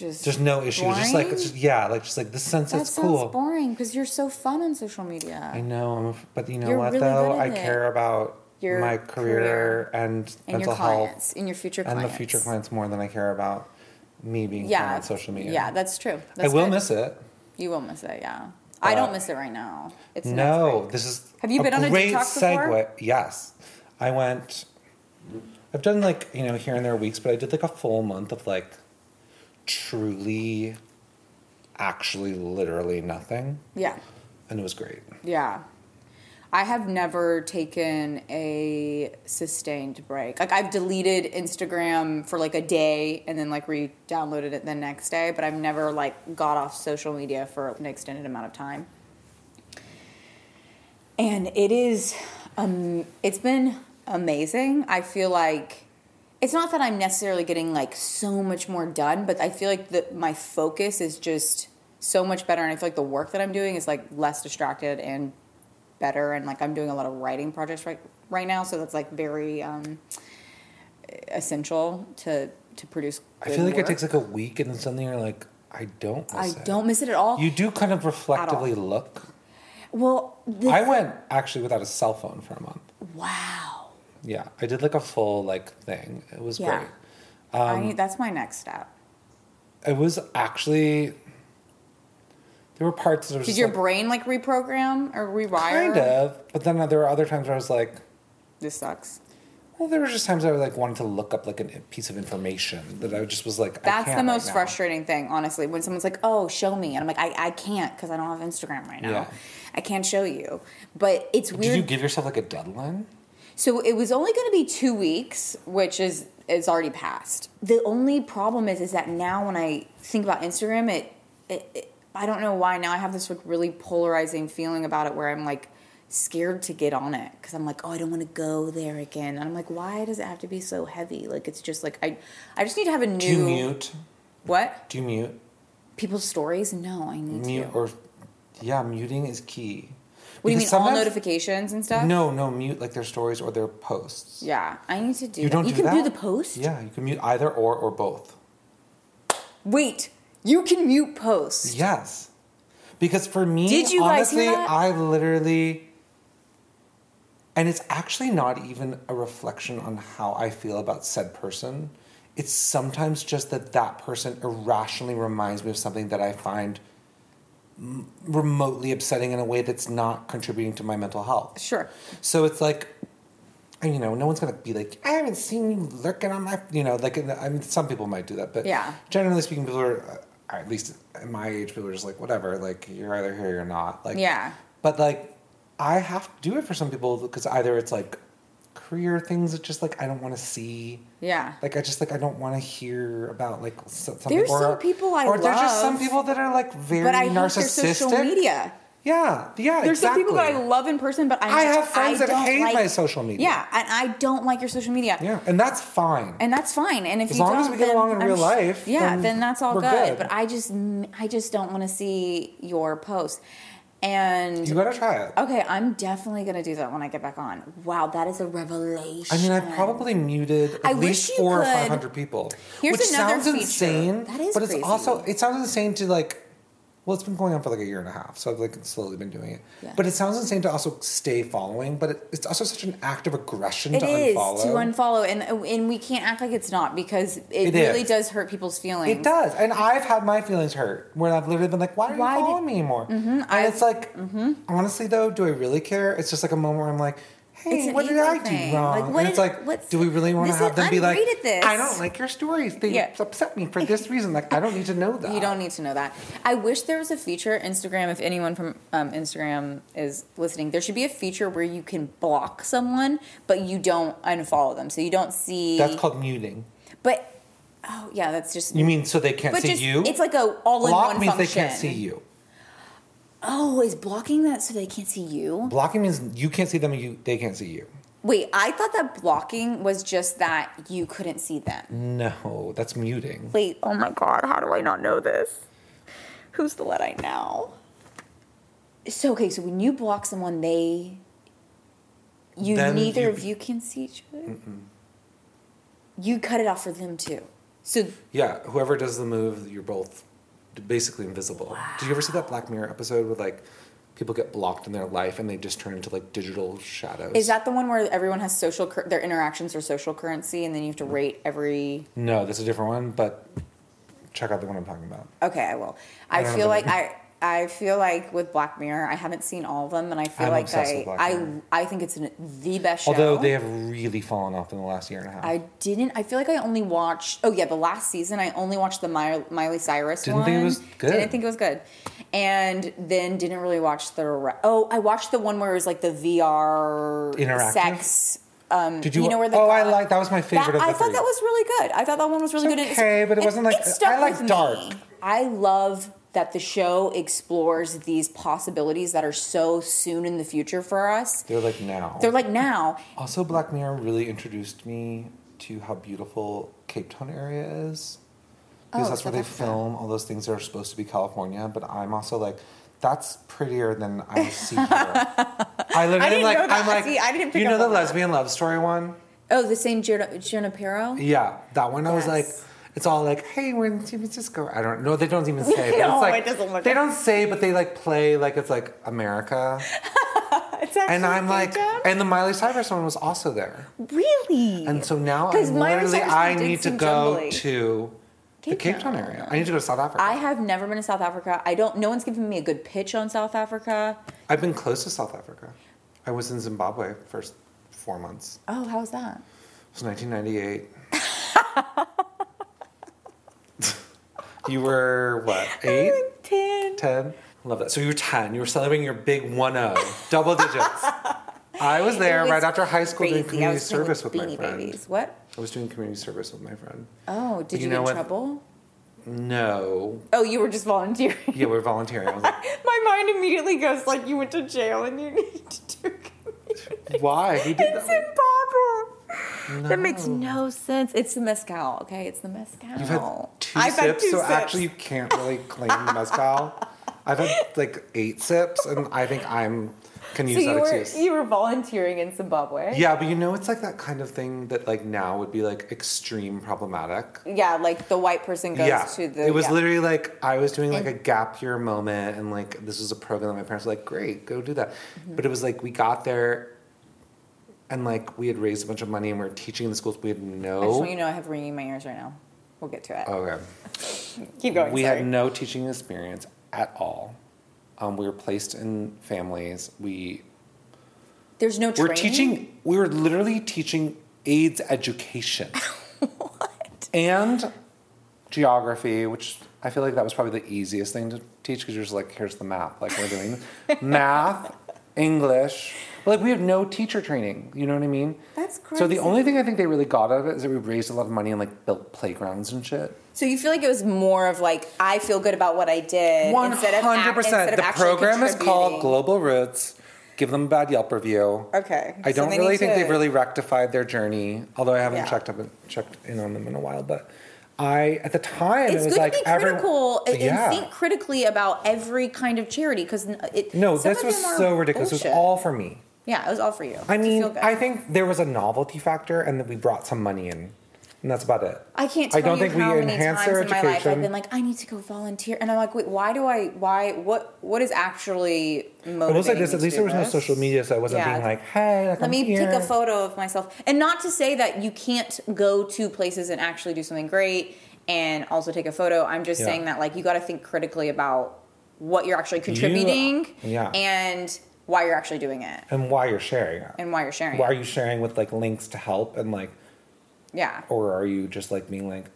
Speaker 1: Just
Speaker 2: There's no issue. Just like just yeah, like just like the sense
Speaker 1: that
Speaker 2: it's
Speaker 1: sounds
Speaker 2: cool.
Speaker 1: boring because you're so fun on social media.
Speaker 2: I know, but you know
Speaker 1: You're
Speaker 2: what
Speaker 1: really
Speaker 2: though? I
Speaker 1: it.
Speaker 2: care about
Speaker 1: Your
Speaker 2: my career,
Speaker 1: career
Speaker 2: and,
Speaker 1: and
Speaker 2: mental
Speaker 1: your
Speaker 2: health
Speaker 1: clients, and your future
Speaker 2: and
Speaker 1: clients.
Speaker 2: the future clients more than I care about me being fun
Speaker 1: Yeah,
Speaker 2: on social media.
Speaker 1: Yeah, that's true.
Speaker 2: I will
Speaker 1: good.
Speaker 2: miss it.
Speaker 1: You will miss it. Yeah, I don't miss it right now. It's
Speaker 2: No, this is
Speaker 1: Have you
Speaker 2: a
Speaker 1: been on a
Speaker 2: great
Speaker 1: detox before?
Speaker 2: segue. Yes, I went. I've done like you know here and there weeks, but I did like a full month of like truly, actually, literally nothing,
Speaker 1: Yeah,
Speaker 2: and it was great.
Speaker 1: yeah. I have never taken a sustained break. Like I've deleted Instagram for like a day and then like re-downloaded it the next day, but I've never like got off social media for an extended amount of time. And it is um it's been amazing. I feel like it's not that I'm necessarily getting like so much more done, but I feel like that my focus is just so much better and I feel like the work that I'm doing is like less distracted and better and like I'm doing a lot of writing projects right right now, so that's like very um essential to to produce
Speaker 2: I feel like
Speaker 1: work.
Speaker 2: it takes like a week, and then suddenly you're like, I don't.
Speaker 1: I
Speaker 2: Miss it.
Speaker 1: don't miss it at all.
Speaker 2: You do kind of reflectively look.
Speaker 1: well, the,
Speaker 2: I went actually without a cell phone for a month.
Speaker 1: wow.
Speaker 2: Yeah, I did like a full like thing. It was
Speaker 1: Yeah.
Speaker 2: great.
Speaker 1: I
Speaker 2: Um,
Speaker 1: need, that's my next step.
Speaker 2: It was actually. There were parts that was
Speaker 1: Did your
Speaker 2: like,
Speaker 1: brain like reprogram or rewire?
Speaker 2: kind of, but then there were other times where I was like,
Speaker 1: This sucks.
Speaker 2: well, there were just times I was like wanted to look up like a piece of information that I just was like, I
Speaker 1: That's the
Speaker 2: right
Speaker 1: most
Speaker 2: now.
Speaker 1: frustrating thing, honestly. When someone's like, "Oh, show me," and I'm like, "I, I can't because I don't have Instagram right now.
Speaker 2: Yeah.
Speaker 1: I can't show you." But it's weird.
Speaker 2: Did you give yourself like a deadline?
Speaker 1: So it was only going to be two weeks, which is is already passed. The only problem is is that now when I think about Instagram, it, it, it I don't know why now I have this like really polarizing feeling about it where I'm like scared to get on it because I'm like, oh, I don't want to go there again, and I'm like, why does it have to be so heavy? Like it's just like I I just need to have a new
Speaker 2: Do you mute?
Speaker 1: what
Speaker 2: Do you mute?
Speaker 1: people's stories. No, I need
Speaker 2: Mute
Speaker 1: to.
Speaker 2: or yeah, muting is key.
Speaker 1: What do you mean? All notifications and stuff?
Speaker 2: No, no, mute like their stories or their posts.
Speaker 1: Yeah, I need to do.
Speaker 2: You
Speaker 1: that.
Speaker 2: don't
Speaker 1: You
Speaker 2: do
Speaker 1: can do the post.
Speaker 2: Yeah, you can mute either or or both.
Speaker 1: Wait, you can mute posts.
Speaker 2: Yes. Because for me,
Speaker 1: Did you guys
Speaker 2: honestly,
Speaker 1: hear that?
Speaker 2: I literally and it's actually not even a reflection on how I feel about said person. It's sometimes just that that person irrationally reminds me of something that I find remotely upsetting in a way that's not contributing to my mental health.
Speaker 1: Sure.
Speaker 2: So it's like, you know, no one's gonna be like, I haven't seen you lurking on my, you know, like, I mean, some people might do that, but
Speaker 1: Yeah.
Speaker 2: generally speaking, people are, uh, at least at my age, people are just like, whatever, like, you're either here or you're not. Like,
Speaker 1: Yeah.
Speaker 2: But like, I have to do it for some people because either it's like career things that just like I don't want to see.
Speaker 1: Yeah.
Speaker 2: Like I just like I don't want to hear about like so- something.
Speaker 1: There's
Speaker 2: or,
Speaker 1: some people I love,
Speaker 2: or there's just some people that are like very
Speaker 1: but I hate their social media.
Speaker 2: Yeah, yeah,
Speaker 1: There's
Speaker 2: exactly.
Speaker 1: some people that I love in person, but I,
Speaker 2: I have friends that hate
Speaker 1: like,
Speaker 2: my social media.
Speaker 1: Yeah, and I don't like your social media.
Speaker 2: Yeah, and that's fine.
Speaker 1: And that's fine. And if
Speaker 2: As
Speaker 1: you
Speaker 2: long as we get along in
Speaker 1: I'm
Speaker 2: real
Speaker 1: sh-
Speaker 2: life,
Speaker 1: yeah,
Speaker 2: then
Speaker 1: then, that's all good.
Speaker 2: good.
Speaker 1: But I just, I just don't want to see your post. And
Speaker 2: you gotta try it.
Speaker 1: okay, I'm definitely gonna do that when I get back on. Wow, that is a revelation.
Speaker 2: I mean, I probably muted at
Speaker 1: I
Speaker 2: least four or five hundred people,
Speaker 1: Here's
Speaker 2: which sounds
Speaker 1: feature.
Speaker 2: insane.
Speaker 1: That is
Speaker 2: but it's
Speaker 1: crazy.
Speaker 2: also it sounds insane to like. Well, it's been going on for like a year and a half, so I've like slowly been doing it.
Speaker 1: Yeah.
Speaker 2: But it sounds insane to also stay following. But it, it's also such an act of aggression
Speaker 1: It
Speaker 2: to
Speaker 1: is
Speaker 2: unfollow.
Speaker 1: to unfollow, and and we can't act like it's not because it,
Speaker 2: It
Speaker 1: really
Speaker 2: is.
Speaker 1: does hurt people's feelings.
Speaker 2: It does, and I've had my feelings hurt where I've literally been like, "Why are
Speaker 1: Why
Speaker 2: you
Speaker 1: did-
Speaker 2: following me anymore?" Mm-hmm, and
Speaker 1: I've-
Speaker 2: it's like, mm-hmm. honestly though, do I really care? It's just like a moment where I'm like, "Hey, what did I
Speaker 1: thing.
Speaker 2: do wrong?"
Speaker 1: Like, what
Speaker 2: and it's like,
Speaker 1: what's-
Speaker 2: do we really want to have them
Speaker 1: I'm
Speaker 2: be like. "I don't like your stories. They
Speaker 1: Yeah.
Speaker 2: upset me for this reason." Like, I don't need to know that.
Speaker 1: You don't need to know that. I wish there was a feature Instagram. If anyone from um, Instagram is listening, there should be a feature where you can block someone, but you don't unfollow them, so you don't see.
Speaker 2: That's called muting.
Speaker 1: But oh yeah, that's just.
Speaker 2: You mean so they can't see
Speaker 1: just
Speaker 2: you?
Speaker 1: it's like a all in one function.
Speaker 2: Block means they can't see you.
Speaker 1: Oh, is blocking that so they can't see you?
Speaker 2: Blocking means you can't see them and you they can't see you.
Speaker 1: Wait, I thought that blocking was just that you couldn't see them.
Speaker 2: No, that's muting.
Speaker 1: Wait, oh my god, how do I not know this? Who's the Luddite now? So okay, so when you block someone, they you
Speaker 2: Then
Speaker 1: neither
Speaker 2: you-
Speaker 1: of you can see each other. You cut it off for them too. So
Speaker 2: Yeah, whoever does the move, you're both basically invisible. Did you ever see that Black Mirror episode where like people get blocked in their life and they just turn into like digital shadows?
Speaker 1: is that the one where everyone has social cur- their interactions are social currency, and then you have to rate every?
Speaker 2: No, that's a different one, but check out the one I'm talking about.
Speaker 1: Okay, I will.
Speaker 2: I
Speaker 1: I, feel like I. I feel like with Black Mirror, I haven't seen all of them, and I feel
Speaker 2: I'm
Speaker 1: like I, I, I think it's an, the best show.
Speaker 2: Although they have really fallen off in the last year and a half.
Speaker 1: I didn't. I feel like I only watched. Oh yeah, the last season I only watched the Miley, Miley Cyrus
Speaker 2: Didn't
Speaker 1: one.
Speaker 2: think it was good.
Speaker 1: Didn't think it was good, and then didn't really watch the. re- Oh, I watched the one where it was like the VR
Speaker 2: Interactive?
Speaker 1: sex. Um,
Speaker 2: Did you?
Speaker 1: you know where the
Speaker 2: oh, I like that was my favorite
Speaker 1: That-
Speaker 2: of the
Speaker 1: I thought
Speaker 2: three.
Speaker 1: that was really good. I thought that one was really
Speaker 2: It's
Speaker 1: good.
Speaker 2: Okay, but it wasn't like-
Speaker 1: stuck
Speaker 2: I like
Speaker 1: with me.
Speaker 2: dark.
Speaker 1: I love that the show explores these possibilities that are so soon in the future for us.
Speaker 2: They're like now.
Speaker 1: They're like now.
Speaker 2: Also, Black Mirror really introduced me to how beautiful Cape Town area is. Because
Speaker 1: Oh,
Speaker 2: that's where
Speaker 1: South
Speaker 2: they
Speaker 1: Africa.
Speaker 2: film all those things that are supposed to be California. But I'm also like, that's prettier than I see here. I literally
Speaker 1: didn't
Speaker 2: like,
Speaker 1: know that.
Speaker 2: I'm like,
Speaker 1: See, I didn't pick
Speaker 2: you know the
Speaker 1: on that.
Speaker 2: lesbian love story one?
Speaker 1: Oh, the San Junipero?
Speaker 2: Yeah, that one. I was like,
Speaker 1: Yes.
Speaker 2: It's all like, hey, we're in San Francisco. I don't know. They don't even say.
Speaker 1: No,
Speaker 2: it's like,
Speaker 1: it doesn't look
Speaker 2: They don't say, but they like play like it's like America.
Speaker 1: It's actually
Speaker 2: And I'm like,
Speaker 1: Cape Town?
Speaker 2: and the Miley Cyrus one was also there.
Speaker 1: really?
Speaker 2: And so now I'm
Speaker 1: Miley
Speaker 2: literally,
Speaker 1: Cyrus
Speaker 2: I need to go
Speaker 1: jumbly.
Speaker 2: to the
Speaker 1: Cape
Speaker 2: Cape Town
Speaker 1: Town.
Speaker 2: area. I need to go to South Africa.
Speaker 1: I have never been to South Africa. I don't. No one's given me a good pitch on South Africa.
Speaker 2: I've been close to South Africa. I was in Zimbabwe for four months.
Speaker 1: Oh, how was that?
Speaker 2: It was 1998. you were what, eight?
Speaker 1: Ten.
Speaker 2: 10? Love that. So you were 10. You were celebrating your big 1 0, double digits. I was there
Speaker 1: was
Speaker 2: right after high school doing
Speaker 1: crazy. I
Speaker 2: community service with, my friend.
Speaker 1: Babies. What?
Speaker 2: I was doing community service with my friend.
Speaker 1: Oh, did
Speaker 2: You
Speaker 1: you,
Speaker 2: know
Speaker 1: get in trouble?
Speaker 2: No.
Speaker 1: Oh, you were just volunteering.
Speaker 2: Yeah, we were volunteering. I was like,
Speaker 1: My mind immediately goes like you went to jail and you need to do community
Speaker 2: why? Who did
Speaker 1: in
Speaker 2: that?
Speaker 1: Zimbabwe. That makes
Speaker 2: No.
Speaker 1: no sense. It's the mezcal, okay? It's the mezcal.
Speaker 2: You've had two
Speaker 1: I've
Speaker 2: sips,
Speaker 1: had two
Speaker 2: so
Speaker 1: sips.
Speaker 2: actually you can't really claim the mezcal. I've had like eight sips, and I think I'm can use
Speaker 1: so
Speaker 2: that
Speaker 1: you were
Speaker 2: excuse.
Speaker 1: you were volunteering in Zimbabwe.
Speaker 2: yeah, but you know, it's like that kind of thing that like now would be like extreme problematic.
Speaker 1: Yeah, like the white person goes
Speaker 2: yeah,
Speaker 1: to the.
Speaker 2: it was
Speaker 1: yeah.
Speaker 2: literally like I was doing like a gap year moment, and like this was a program that my parents were like, "Great, go do that."
Speaker 1: Mm-hmm.
Speaker 2: But it was like we got there, and like we had raised a bunch of money, and we were teaching in the schools. We had no.
Speaker 1: I just want you to know I have ringing in my ears right now. We'll get to it.
Speaker 2: Okay.
Speaker 1: Keep going.
Speaker 2: we
Speaker 1: sorry.
Speaker 2: had no teaching experience at all. Um, we were placed in families. We
Speaker 1: There's no Training?
Speaker 2: We're teaching. We were literally teaching AIDS education
Speaker 1: what?
Speaker 2: and geography, which I feel like that was probably the easiest thing to teach because you're just like, here's the map. Like we're doing math, English. But like we have no teacher training. You know what I mean?
Speaker 1: That's crazy.
Speaker 2: So the only thing I think they really got out of it is that we raised a lot of money and like built playgrounds and shit.
Speaker 1: So you feel like it was more of like I feel good about what I did
Speaker 2: One hundred percent. The program is called. Global Routes. Give them a bad Yelp review.
Speaker 1: Okay.
Speaker 2: I don't
Speaker 1: they
Speaker 2: really think
Speaker 1: to-
Speaker 2: they've really rectified their journey, although I haven't
Speaker 1: Yeah.
Speaker 2: checked up and checked in on them in a while. But I, at the time,
Speaker 1: It's
Speaker 2: it was
Speaker 1: good
Speaker 2: like
Speaker 1: to be
Speaker 2: every-
Speaker 1: critical and-
Speaker 2: yeah.
Speaker 1: and think critically about every kind of charity because it.
Speaker 2: no, this
Speaker 1: of
Speaker 2: was so ridiculous. It was all for me.
Speaker 1: Yeah, it was all for you.
Speaker 2: I mean. I think there was a novelty factor, and that we brought some money in, and that's about it.
Speaker 1: I can't tell
Speaker 2: I don't
Speaker 1: you
Speaker 2: think we enhanced their
Speaker 1: in my life I've
Speaker 2: education.
Speaker 1: been like, I need to go volunteer, and I'm like, wait, why do I? Why? What? What is actually motivating?
Speaker 2: I will say this: at
Speaker 1: least
Speaker 2: there was no social media, so I wasn't
Speaker 1: Yeah.
Speaker 2: being like, "Hey, like,
Speaker 1: Let
Speaker 2: I'm
Speaker 1: me
Speaker 2: here.
Speaker 1: take a photo of myself, and not to say that you can't go to places and actually do something great and also take a photo. I'm just
Speaker 2: Yeah.
Speaker 1: saying that like you got to think critically about what you're actually contributing,
Speaker 2: yeah.
Speaker 1: and why you're actually doing it,
Speaker 2: and why you're sharing it.
Speaker 1: and why you're sharing.
Speaker 2: Why are you sharing with like links to help and like,
Speaker 1: Yeah,
Speaker 2: or are you just like being like,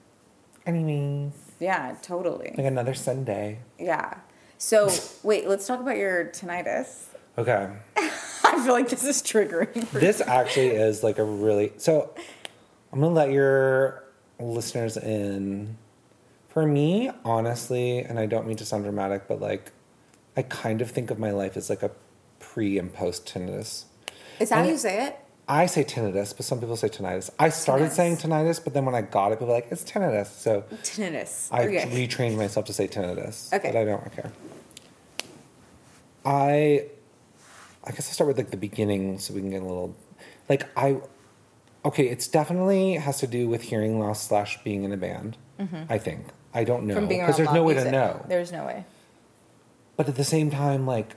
Speaker 2: anyways,
Speaker 1: yeah, totally.
Speaker 2: like another Sunday?
Speaker 1: Yeah. So wait, let's talk about your tinnitus.
Speaker 2: Okay,
Speaker 1: I feel like this is triggering.
Speaker 2: This actually is like a really so. I'm gonna let your listeners in. For me, honestly, and I don't mean to sound dramatic, but like, I kind of think of my life as like a pre and post tinnitus.
Speaker 1: Is that how you say it?
Speaker 2: I say tinnitus, but some people say tinnitus. I started
Speaker 1: Tinnitus.
Speaker 2: saying tinnitus, but then when I got it, people were like, it's tinnitus. So
Speaker 1: Tinnitus.
Speaker 2: I
Speaker 1: okay.
Speaker 2: retrained myself to say tinnitus.
Speaker 1: Okay.
Speaker 2: But I don't care. I I guess I'll start with like the beginning so we can get a little like I okay, it's definitely has to do with hearing loss slash being in a band. I think. I don't know.
Speaker 1: Mm-hmm.
Speaker 2: Because there's no way
Speaker 1: music.
Speaker 2: to know.
Speaker 1: There's no way.
Speaker 2: But at the same time, like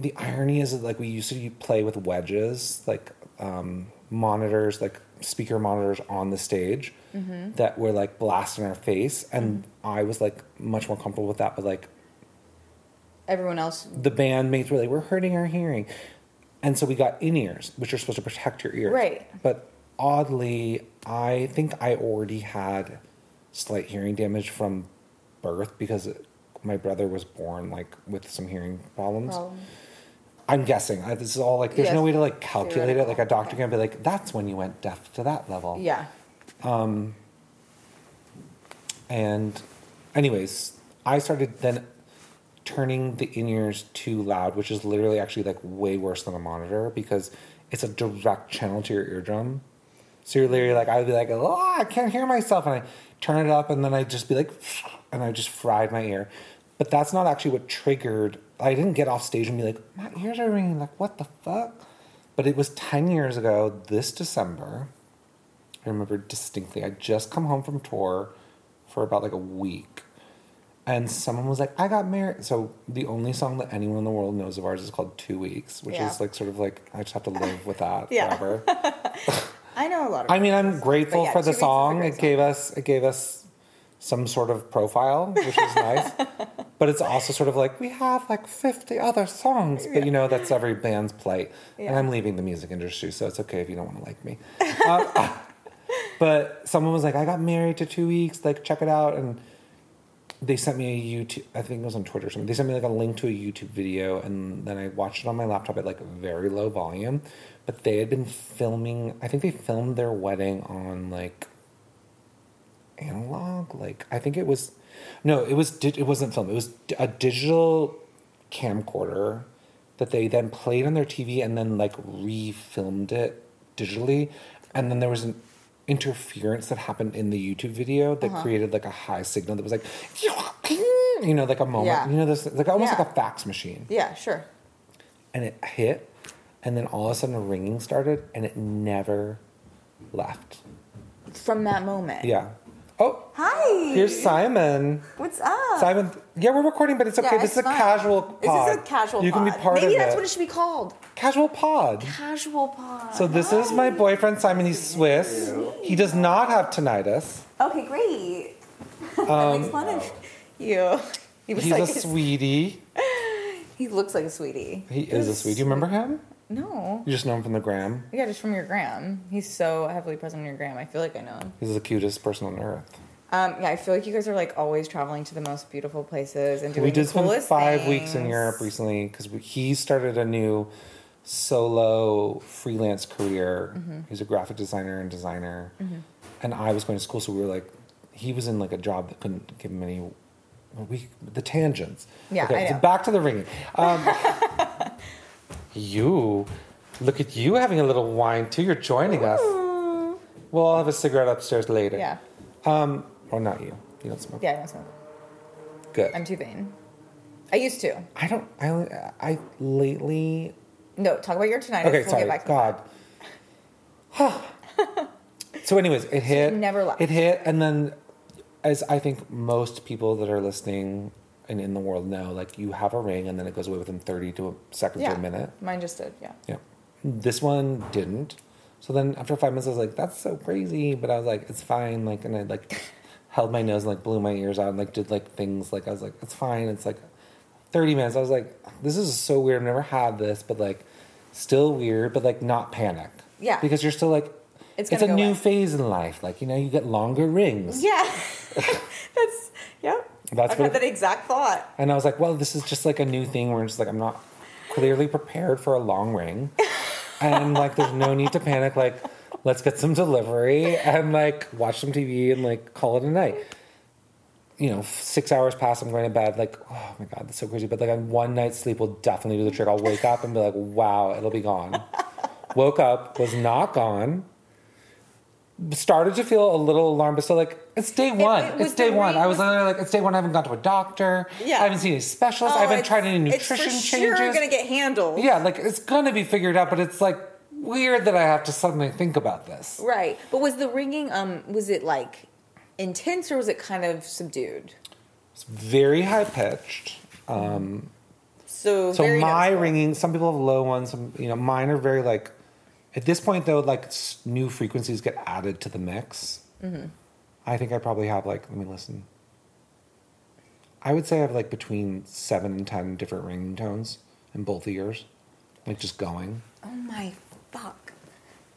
Speaker 2: the irony is that like we used to play with wedges, like um, monitors, like speaker monitors on the stage
Speaker 1: Mm-hmm.
Speaker 2: that were like blasting our face, and I was like much more comfortable with that. But like
Speaker 1: Everyone else.
Speaker 2: the bandmates were like, "We're hurting our hearing," and so we got in ears, which are supposed to protect your ears.
Speaker 1: Right.
Speaker 2: But oddly, I think I already had slight hearing damage from birth because my brother was born like with some hearing problems.
Speaker 1: Problem.
Speaker 2: I'm guessing. I, this is all like. There's
Speaker 1: Yes.
Speaker 2: no way to like calculate it. Like a doctor can be like, "That's when you went deaf to that level."
Speaker 1: Yeah.
Speaker 2: Um, and, anyways, I started then turning the in ears too loud, which is literally actually like way worse than a monitor because it's a direct channel to your eardrum. So you're literally like, I would be like, oh, I can't hear myself. And I turn it up and then I'd just be like, and I just fried my ear. But that's not actually what triggered. I didn't get off stage and be like, my ears are ringing. Like, what the fuck? But it was 10 years ago this December. I remember distinctly. I'd just come home from tour for about like a week. And someone was like, I got married. So the only song that anyone in the world knows of ours is called Two Weeks, which
Speaker 1: Yeah.
Speaker 2: is like sort of like, I just have to live with that
Speaker 1: Yeah.
Speaker 2: forever.
Speaker 1: I know a lot of
Speaker 2: I mean, I'm grateful
Speaker 1: yeah,
Speaker 2: for the
Speaker 1: Weeks is a
Speaker 2: song. It
Speaker 1: song.
Speaker 2: gave us it gave us some sort of profile, which is nice. but it's also sort of like we have like 50 other songs, but you know that's every band's plight. And I'm leaving the music industry, so it's okay if you don't want to like me. Uh, but someone was like, "I got married to two weeks. Like, check it out." And they sent me a YouTube. I think it was on Twitter or something. They sent me like a link to a YouTube video, and then I watched it on my laptop at like very low volume. But they had been filming. I think they filmed their wedding on like analog. Like I think it was. No, it was. di- It wasn't film. It was d- a digital camcorder that they then played on their TV and then like refilmed it digitally, and then there was an interference that happened in the YouTube video that
Speaker 1: Uh-huh.
Speaker 2: created like a high signal that was like, you know, like a moment,
Speaker 1: Yeah.
Speaker 2: you know, this like almost
Speaker 1: Yeah.
Speaker 2: like a fax machine,
Speaker 1: Yeah, sure.
Speaker 2: and it hit, and then all of a sudden a ringing started, and it never left.
Speaker 1: From that moment.
Speaker 2: Yeah. Oh,
Speaker 1: Hi.
Speaker 2: here's Simon.
Speaker 1: What's up?
Speaker 2: Simon, yeah, we're recording, but it's okay.
Speaker 1: Yeah,
Speaker 2: this
Speaker 1: it's
Speaker 2: is a casual pod.
Speaker 1: This is a casual
Speaker 2: You can be
Speaker 1: pod.
Speaker 2: part
Speaker 1: Maybe
Speaker 2: of
Speaker 1: that's what it should be called.
Speaker 2: Casual pod.
Speaker 1: Casual pod.
Speaker 2: So this is my boyfriend Simon. He's Swiss. He does not have tinnitus.
Speaker 1: Okay, great. that makes fun of you. He was
Speaker 2: Um, He's
Speaker 1: like
Speaker 2: a sweetie.
Speaker 1: He looks like a sweetie.
Speaker 2: He is a sweetie. Do you remember him?
Speaker 1: No.
Speaker 2: You just know him from the gram.
Speaker 1: Yeah, just from your gram. He's so heavily present in your gram. I feel like I know him.
Speaker 2: He's the cutest person on earth.
Speaker 1: Um, yeah, I feel like you guys are like always traveling to the most beautiful places and doing
Speaker 2: we did spend five weeks in. Europe recently because he started a new solo freelance career.
Speaker 1: Mm-hmm.
Speaker 2: He's a graphic designer and designer, and I was going to school, so we were like, he was in like a job that couldn't give him any. We the tangents.
Speaker 1: Yeah,
Speaker 2: Okay,
Speaker 1: I
Speaker 2: so back to the ringing. Um, you, look at you having a little wine too. You're joining us.
Speaker 1: Ooh.
Speaker 2: We'll all have a cigarette upstairs later.
Speaker 1: Yeah.
Speaker 2: Um, or not you. You don't smoke.
Speaker 1: Yeah, I don't smoke.
Speaker 2: Good.
Speaker 1: I'm too vain. I used to.
Speaker 2: I don't. I. only- I lately
Speaker 1: No, talk about your tonight.
Speaker 2: Okay, sorry.
Speaker 1: Back
Speaker 2: God. so, anyways, it hit.
Speaker 1: never left.
Speaker 2: It hit, and then, as I think most people that are listening and in the world know, like you have a ring, and then it goes away within thirty to a second
Speaker 1: Yeah.
Speaker 2: to a minute.
Speaker 1: Mine just did. Yeah.
Speaker 2: Yeah. This one didn't. So then, after five minutes, I was like, "That's so crazy," but I was like, "It's fine." Like, and I like held my nose and like blew my ears out and like did like things like I was like, "It's fine." It's like thirty minutes. I was like, "This is so weird. I've never had this," but like still weird, but like not panic.
Speaker 1: Yeah.
Speaker 2: Because you're still like,
Speaker 1: It's
Speaker 2: it's, a new
Speaker 1: away.
Speaker 2: phase in life. Like you know, you get longer rings.
Speaker 1: Yeah. That's yep.
Speaker 2: That's
Speaker 1: I've
Speaker 2: what
Speaker 1: had that exact thought.
Speaker 2: And I was like, well, this is just like a new thing where it's like I'm not clearly prepared for a long ring. and like there's no need to panic, like, let's get some delivery and like watch some TV and like call it a night. You know, six hours pass, I'm going to bed, like, oh my god, that's so crazy. But like on one night's sleep will definitely do the trick. I'll wake up and be like, wow, it'll be gone. woke up, was not gone. Started to feel a little alarmed, but still like it's day one.
Speaker 1: it was
Speaker 2: it's day one. I was literally like, it's day one. I haven't gone to a doctor.
Speaker 1: Yeah.
Speaker 2: I haven't seen any specialists. I
Speaker 1: Oh,
Speaker 2: haven't tried any nutrition
Speaker 1: it's for
Speaker 2: changes.
Speaker 1: Sure, gonna get handled.
Speaker 2: yeah, like it's gonna be figured out, but it's like weird that I have to suddenly think about this.
Speaker 1: Right. But was the ringing um was it like intense or was it kind of subdued?
Speaker 2: It's very high pitched.
Speaker 1: Um,
Speaker 2: So
Speaker 1: So
Speaker 2: my ringing, some people have low ones. Some, you know, mine are very like. At this point, though, like new frequencies get added to the mix.
Speaker 1: Mm-hmm.
Speaker 2: I think I probably have like. Let me listen. I would say I have like between seven and ten different ringing tones in both ears, like just going.
Speaker 1: Oh my fuck.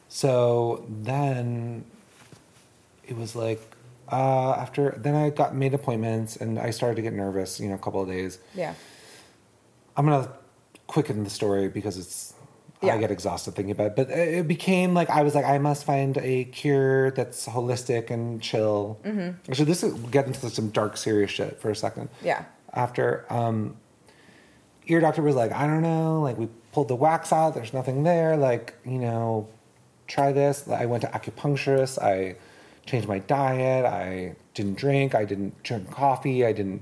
Speaker 2: So then it was like uh, after then I got made appointments and I started to get nervous. You know, a couple of days.
Speaker 1: Yeah.
Speaker 2: I'm gonna quicken the story because it's
Speaker 1: Yeah.
Speaker 2: I get exhausted thinking about it. But it became like I was like I must find a cure that's holistic and chill. Mm-hmm. Actually, this is get into some dark, serious shit for a second.
Speaker 1: Yeah.
Speaker 2: After um, ear doctor was like, I don't know, like we pulled the wax out. There's nothing there. Like you know, try this. I went to acupuncturist. I changed my diet. I didn't drink. I didn't drink coffee. I didn't.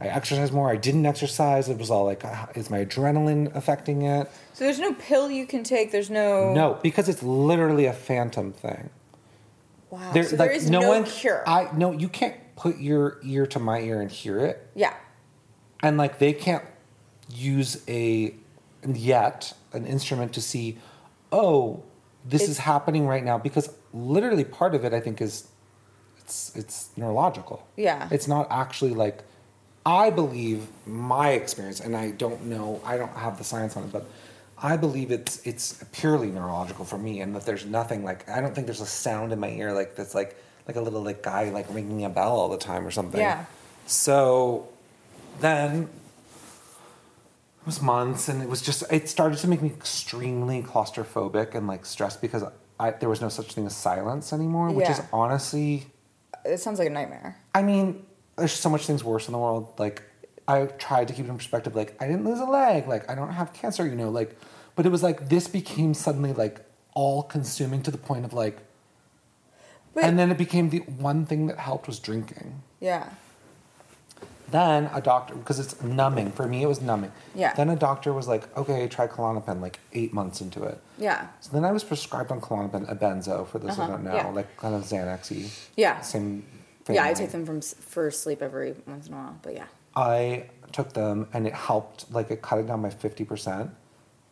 Speaker 2: I exercised more. I didn't exercise. It was all like, uh, is my adrenaline affecting it?
Speaker 1: So there's no pill you can take. There's no
Speaker 2: No, because it's literally a phantom thing.
Speaker 1: Wow.
Speaker 2: There,
Speaker 1: so
Speaker 2: like,
Speaker 1: there is
Speaker 2: no,
Speaker 1: no,
Speaker 2: one,
Speaker 1: cure.
Speaker 2: I no, you can't put your ear to my ear and hear it,
Speaker 1: yeah.
Speaker 2: and like they can't use a yet an instrument to see, oh, this
Speaker 1: It's-
Speaker 2: is happening right now because literally part of it I think is it's it's neurological.
Speaker 1: Yeah.
Speaker 2: It's not actually like I believe my experience, and I don't know, I don't have the science on it, but I believe it's it's purely neurological for me, and that there's nothing like I don't think there's a sound in my ear like that's like like a little like guy like ringing a bell all the time or something.
Speaker 1: Yeah.
Speaker 2: So then it was months, and it was just it started to make me extremely claustrophobic and like stressed because I, there was no such thing as silence anymore, which is honestly.
Speaker 1: It sounds like a nightmare.
Speaker 2: I mean, there's so much things worse in the world. Like, I tried to keep it in perspective. Like, I didn't lose a leg. Like, I don't have cancer. You know, like, but it was like this became suddenly like all consuming to the point of like,
Speaker 1: But
Speaker 2: and then it became the one thing that helped was drinking.
Speaker 1: yeah.
Speaker 2: Then a doctor, because it's numbing for me, it was numbing.
Speaker 1: Yeah.
Speaker 2: Then a doctor was like, okay, try Klonopin. Like eight months into it.
Speaker 1: Yeah.
Speaker 2: So then I was prescribed on Klonopin, a benzo for those who
Speaker 1: Uh-huh,
Speaker 2: don't know,
Speaker 1: yeah.
Speaker 2: like kind of Xanaxy.
Speaker 1: Yeah.
Speaker 2: Same.
Speaker 1: Yeah, I take them from for sleep every once in a while, but yeah.
Speaker 2: I took them and it helped, like it cut it down by fifty percent.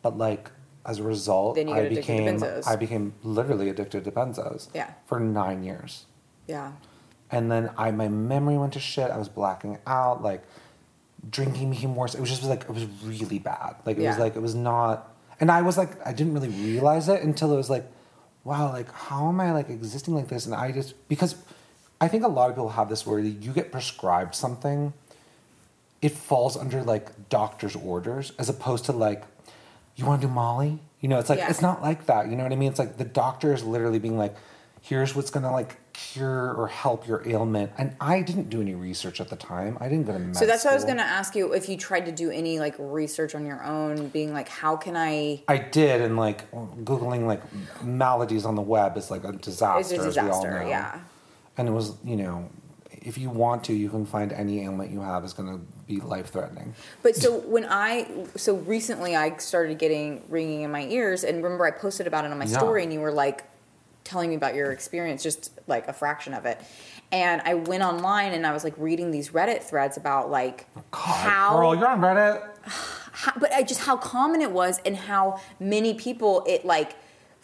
Speaker 2: But like as a result,
Speaker 1: Then you
Speaker 2: I became. I became literally addicted to benzos.
Speaker 1: Yeah.
Speaker 2: For nine years,
Speaker 1: Yeah.
Speaker 2: and then I my memory went to shit. I was blacking out. Like drinking became worse. It was just like it was really bad. Like it was like it was not. And I was like I didn't really realize it until it was like, wow, like how am I like existing like this? And I just because I think a lot of people have this where you get prescribed something it falls under like doctor's orders as opposed to like you want to do molly you know it's like
Speaker 1: Yeah.
Speaker 2: it's not like that you know what i mean it's like the doctor is literally being like here's what's gonna like cure or help your ailment and i didn't do any research at the time i didn't go to med
Speaker 1: So that's what I was going to ask you if you tried to do any like research on your own, being like, how can I?
Speaker 2: i did and like googling like maladies on the web is like a disaster,
Speaker 1: It's a
Speaker 2: as we all
Speaker 1: disaster,
Speaker 2: know.
Speaker 1: yeah.
Speaker 2: And it was you know if you want to you can find any ailment you have is going to be life threatening
Speaker 1: But so when I so recently I started getting ringing in my ears, and remember I posted about it on my
Speaker 2: Yeah.
Speaker 1: story, and you were like telling me about your experience, just like a fraction of it. And I went online and I was like reading these Reddit threads about like oh, how
Speaker 2: girl you're on reddit
Speaker 1: how, but I just how common it was and how many people it like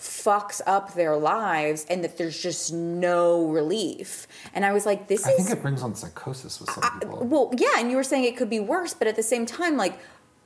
Speaker 1: fucks up their lives and that there's just no relief. And I was like, this
Speaker 2: i
Speaker 1: is
Speaker 2: think it brings on psychosis with some people
Speaker 1: well, yeah, and you were saying it could be worse, but at the same time, like,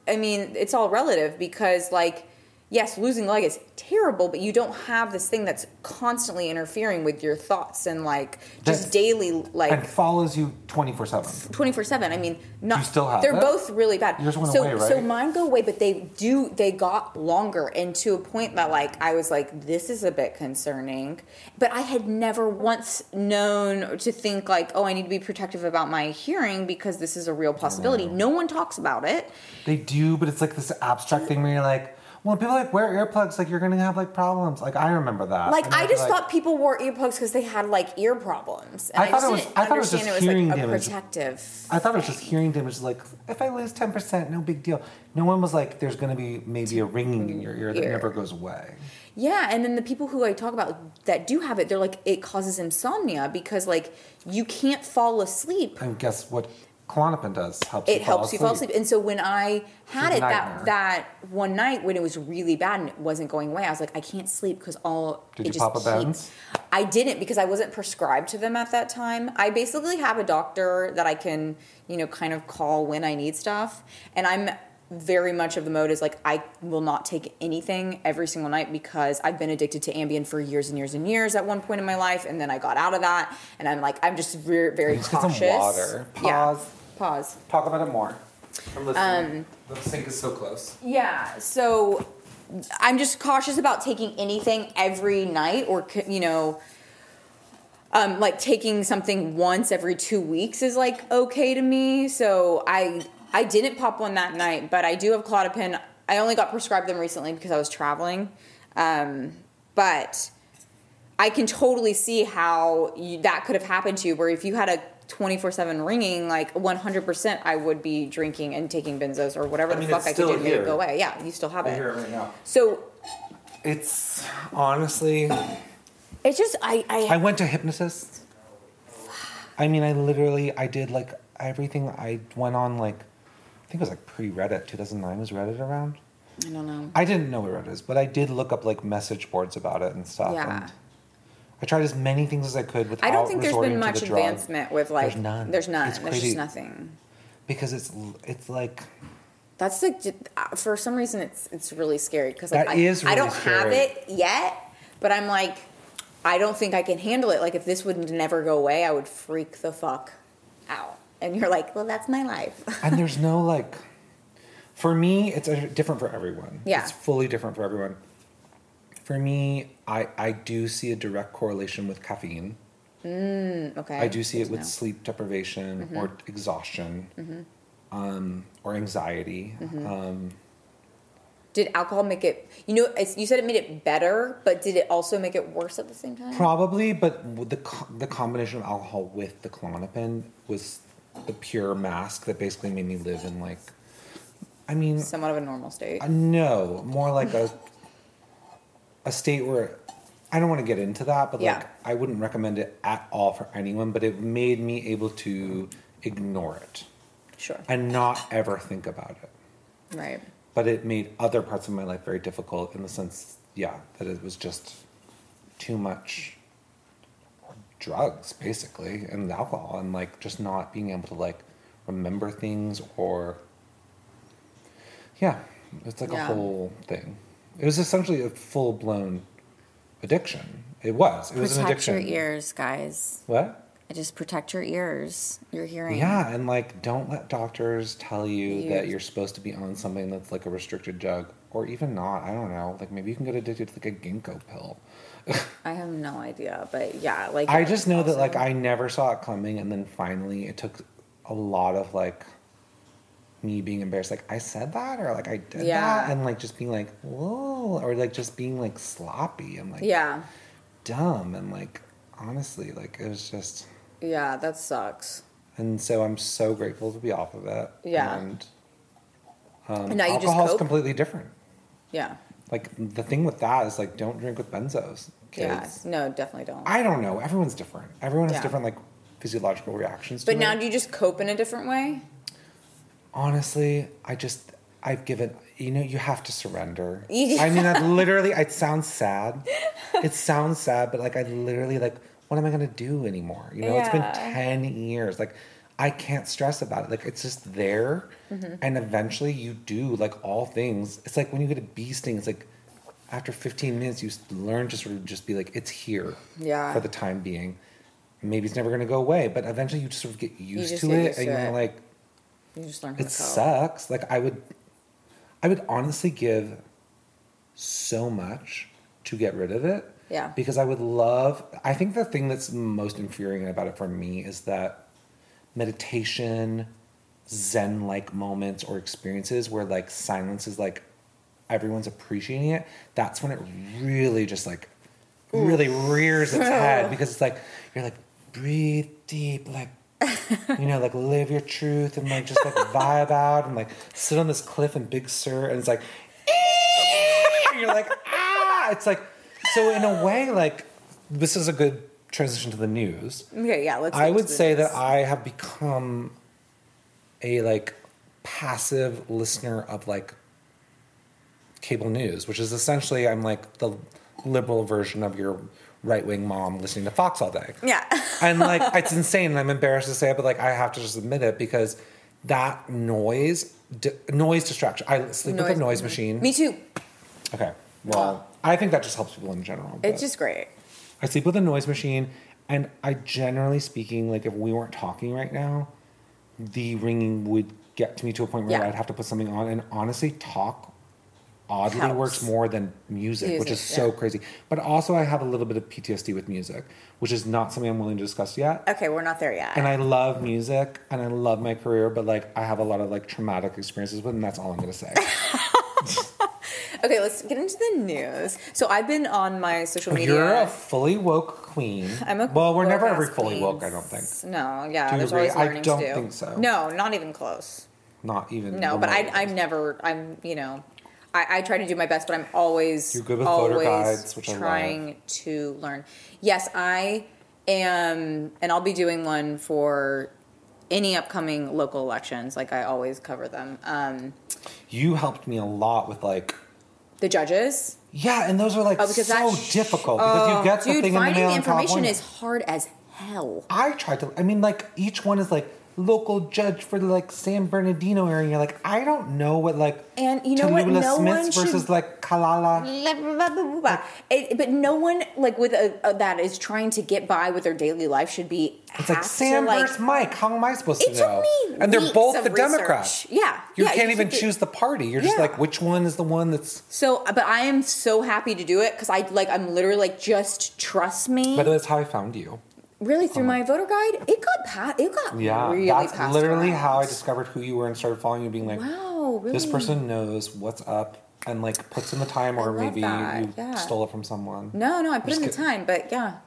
Speaker 1: I mean, it's all relative because, like, yes, losing a leg is terrible, but you don't have this thing that's constantly interfering with your thoughts and like just
Speaker 2: That's-
Speaker 1: daily,
Speaker 2: and
Speaker 1: like
Speaker 2: follows you 24 7
Speaker 1: twenty four seven. I mean, not
Speaker 2: You still have
Speaker 1: they're
Speaker 2: it?
Speaker 1: both really bad.
Speaker 2: Yours went
Speaker 1: so,
Speaker 2: away,
Speaker 1: so mine go away, but they do. They got longer, and to a point that like I was like, this is a bit concerning. But I had never once known to think like, oh, I need to be protective about my hearing because this is a real possibility. No one talks about it.
Speaker 2: They do, but it's like this abstract thing where you're like, Well, people like wear earplugs, like you're gonna have like problems. Like I remember that.
Speaker 1: Like
Speaker 2: And
Speaker 1: I just
Speaker 2: like-
Speaker 1: thought people wore earplugs because they had like ear problems. And
Speaker 2: I thought
Speaker 1: just
Speaker 2: it was-
Speaker 1: didn't
Speaker 2: I thought it was just
Speaker 1: understand
Speaker 2: hearing
Speaker 1: like a
Speaker 2: damage.
Speaker 1: protective.
Speaker 2: I thought it was just hearing damage. Like if I lose ten percent, no big deal. No one was like, "There's gonna be maybe a ringing in your ear that
Speaker 1: Ear.
Speaker 2: never goes away."
Speaker 1: Yeah, and then the people who I talk about that do have it, they're like it causes insomnia because like you can't fall asleep.
Speaker 2: And guess what? Klonopin does helps.
Speaker 1: It
Speaker 2: you fall
Speaker 1: helps you fall asleep. And so when I had it that that one night when it was really bad and it wasn't going away, I was like, I can't sleep because all
Speaker 2: Did
Speaker 1: it
Speaker 2: you
Speaker 1: just
Speaker 2: pop a Benz?
Speaker 1: I didn't because I wasn't prescribed to them at that time. I basically have a doctor that I can, you know, kind of call when I need stuff. And I'm very much of the mode is like I will not take anything every single night because I've been addicted to Ambien for years and years and years at one point in my life, and then I got out of that, and I'm like I'm just very, very
Speaker 2: get some
Speaker 1: cautious.
Speaker 2: water.
Speaker 1: Yeah.
Speaker 2: Pause. Talk about it more. I'm listening.
Speaker 1: Um,
Speaker 2: the sink is so close.
Speaker 1: Yeah, so I'm just cautious about taking anything every night or, you know, um, like taking something once every two weeks is like okay to me. So I I didn't pop one that night, but I do have Klonopin. I only got prescribed them recently because I was traveling. Um, but I can totally see how you, that could have happened to you, where if you had a 24 7 ringing, like 100% I would be drinking and taking benzos or whatever
Speaker 2: I
Speaker 1: the fuck I could do to make it go away. Yeah, you still have
Speaker 2: I
Speaker 1: it.
Speaker 2: hear it right now.
Speaker 1: So
Speaker 2: It's honestly,
Speaker 1: it's just, I, I,
Speaker 2: I went to hypnotist. I mean, I literally, I did like everything. I went on like, I think it was like pre Reddit. 2009 was Reddit around.
Speaker 1: I don't know.
Speaker 2: I didn't know what Reddit is, but I did look up like message boards about it and stuff.
Speaker 1: Yeah.
Speaker 2: And I tried as many things as I could without
Speaker 1: I don't think there's been much
Speaker 2: the
Speaker 1: advancement with like,
Speaker 2: There's none.
Speaker 1: There's none.
Speaker 2: It's
Speaker 1: There's
Speaker 2: crazy.
Speaker 1: just nothing.
Speaker 2: because it's it's like
Speaker 1: That's like uh, for some reason it's it's really scary because like I,
Speaker 2: is
Speaker 1: I don't
Speaker 2: really
Speaker 1: have it yet, but I'm like I don't think I can handle it. Like if this would never go away, I would freak the fuck out. And you're like, well, that's my life.
Speaker 2: and there's no like for me it's different for everyone
Speaker 1: Yeah.
Speaker 2: it's fully different for everyone for me i i do see a direct correlation with caffeine
Speaker 1: okay.
Speaker 2: i do see
Speaker 1: good
Speaker 2: it with
Speaker 1: know.
Speaker 2: sleep deprivation or exhaustion um, or anxiety um,
Speaker 1: Did alcohol make it? You know, you said it made it better, but did it also make it worse at the same time?
Speaker 2: probably but the the combination of alcohol with the Klonopin was the pure mask that basically made me live in like i mean
Speaker 1: Somewhat of a normal state.
Speaker 2: Uh, No, more like a a state where I don't want to get into that, but
Speaker 1: Yeah.
Speaker 2: like I wouldn't recommend it at all for anyone. But it made me able to ignore it
Speaker 1: Sure.
Speaker 2: and not ever think about it.
Speaker 1: Right.
Speaker 2: But it made other parts of my life very difficult in the sense, yeah, that it was just too much drugs basically and alcohol and like just not being able to like remember things or yeah it's like
Speaker 1: Yeah.
Speaker 2: a whole thing it was essentially a full-blown addiction. It was. It was an addiction.
Speaker 1: Protect your ears, guys.
Speaker 2: what?
Speaker 1: Just protect your ears, your hearing.
Speaker 2: yeah and like don't let doctors tell you
Speaker 1: You-
Speaker 2: that you're supposed to be on something that's like a restricted drug or even not. I don't know. Like maybe you can get addicted to like a ginkgo pill.
Speaker 1: I have no idea, but yeah, like
Speaker 2: I just know that like I never saw it coming, and then finally it took a lot of like me being embarrassed, like I said that or like I did
Speaker 1: Yeah.
Speaker 2: that, and like just being like whoa, or like just being like sloppy and like
Speaker 1: Yeah,
Speaker 2: dumb and like honestly like it was just,
Speaker 1: yeah, that sucks.
Speaker 2: and so I'm so grateful to be off of it.
Speaker 1: Yeah.
Speaker 2: and um,
Speaker 1: And now you just
Speaker 2: alcohol is completely different.
Speaker 1: Yeah,
Speaker 2: Like the thing with that is like don't drink with benzos,
Speaker 1: yeah.
Speaker 2: kids.
Speaker 1: No, definitely don't.
Speaker 2: I don't know. Everyone's different. Everyone has
Speaker 1: Yeah.
Speaker 2: different like physiological reactions.
Speaker 1: but now,
Speaker 2: it.
Speaker 1: do you just cope in a different way?
Speaker 2: Honestly, I just I've given. You know, you have to surrender.
Speaker 1: You-
Speaker 2: I mean, that literally. It sounds sad. It sounds sad, but like I literally like. What am I gonna do anymore? You know, it's been ten years. Like, I can't stress about it. Like, it's just there,
Speaker 1: Mm-hmm.
Speaker 2: and eventually you do. Like all things, it's like when you get a bee sting. It's like after fifteen minutes, you learn to sort of just be like, it's here.
Speaker 1: Yeah.
Speaker 2: For the time being, maybe it's never gonna go away, but eventually you just sort of get used to
Speaker 1: get
Speaker 2: it,
Speaker 1: used
Speaker 2: and
Speaker 1: to
Speaker 2: you're
Speaker 1: it.
Speaker 2: like
Speaker 1: You just learn how
Speaker 2: it sucks. Like i would i would honestly give so much to get rid of it
Speaker 1: Yeah.
Speaker 2: because i would love i think the thing that's most infuriating about it for me is that meditation zen like moments or experiences where like silence is like everyone's appreciating it, that's when it really just like really rears its head because it's like you're like breathe deep, like you know, like live your truth and like just like vibe out and like sit on this cliff in Big Sur and it's like and you're like ah it's like so in a way like this is a good transition to the news.
Speaker 1: Okay, yeah, let's.
Speaker 2: I would say
Speaker 1: this.
Speaker 2: that I have become a like passive listener of like cable news, which is essentially I'm like the liberal version of your right wing mom listening to Fox all day.
Speaker 1: Yeah.
Speaker 2: And like it's insane and I'm embarrassed to say it, but like I have to just admit it because that noise di- noise distraction. I sleep with a noise machine.
Speaker 1: Me too.
Speaker 2: Okay. Well, oh. I think that just helps people in general.
Speaker 1: It's just great.
Speaker 2: I sleep with a noise machine, and I generally speaking, like if we weren't talking right now, the ringing would get to me to a point where
Speaker 1: Yeah.
Speaker 2: I'd have to put something on. And honestly, talk oddly
Speaker 1: Helps.
Speaker 2: works more than music, which
Speaker 1: Music,
Speaker 2: is so
Speaker 1: yeah.
Speaker 2: crazy. But also, I have a little bit of PTSD with music, which is not something I'm willing to discuss yet.
Speaker 1: Okay, we're not there yet.
Speaker 2: And I love music and I love my career, but like I have a lot of like traumatic experiences with, it, and that's all I'm gonna say.
Speaker 1: okay, let's get into the news. So I've been on my social media.
Speaker 2: You're a fully woke queen.
Speaker 1: I'm a
Speaker 2: well, we're never ever fully
Speaker 1: queen.
Speaker 2: woke. I don't think.
Speaker 1: No, yeah,
Speaker 2: Do
Speaker 1: there's
Speaker 2: agree?
Speaker 1: always
Speaker 2: I
Speaker 1: learning
Speaker 2: don't
Speaker 1: to do.
Speaker 2: think so.
Speaker 1: No, not even close.
Speaker 2: Not even.
Speaker 1: No, but I, I'm never. I'm you know, I, I try to do my best, but I'm always
Speaker 2: You're good with
Speaker 1: always
Speaker 2: guides, which I love.
Speaker 1: trying to learn. Yes, I am, and I'll be doing one for any upcoming local elections. Like I always cover them. Um,
Speaker 2: You helped me a lot with like.
Speaker 1: the judges.
Speaker 2: Yeah, and those are like
Speaker 1: Oh, because
Speaker 2: so
Speaker 1: that
Speaker 2: difficult because
Speaker 1: Oh,
Speaker 2: you get the
Speaker 1: dude,
Speaker 2: thing in the mail.
Speaker 1: finding
Speaker 2: the
Speaker 1: information is hard as hell.
Speaker 2: I tried to. I mean, like each one is like local judge for like San Bernardino area. You're like, I don't know what like.
Speaker 1: And you know what? No
Speaker 2: Smiths
Speaker 1: one should-
Speaker 2: versus like Kalala.
Speaker 1: It, but no one like with a, a, that is trying to get by with their daily life should be.
Speaker 2: It's like Sam
Speaker 1: to, like,
Speaker 2: versus Mike. How am I supposed to
Speaker 1: It took
Speaker 2: know?
Speaker 1: me
Speaker 2: and they're both the
Speaker 1: research.
Speaker 2: Democrats.
Speaker 1: Yeah,
Speaker 2: You
Speaker 1: yeah,
Speaker 2: can't
Speaker 1: you
Speaker 2: even choose the party. You're just like, which one is the one that's.
Speaker 1: So, but I am so happy to do it because I like I'm literally like just trust me.
Speaker 2: By the way, that's how I found you.
Speaker 1: Really through my voter guide, it got pat. It got
Speaker 2: Yeah,
Speaker 1: really
Speaker 2: that's literally
Speaker 1: around.
Speaker 2: how I discovered who you were and started following you, being like,
Speaker 1: Wow, really?
Speaker 2: this person knows what's up and like puts in the time, or maybe
Speaker 1: that,
Speaker 2: you
Speaker 1: yeah.
Speaker 2: stole it from someone.
Speaker 1: No, no, I put in the time, but yeah,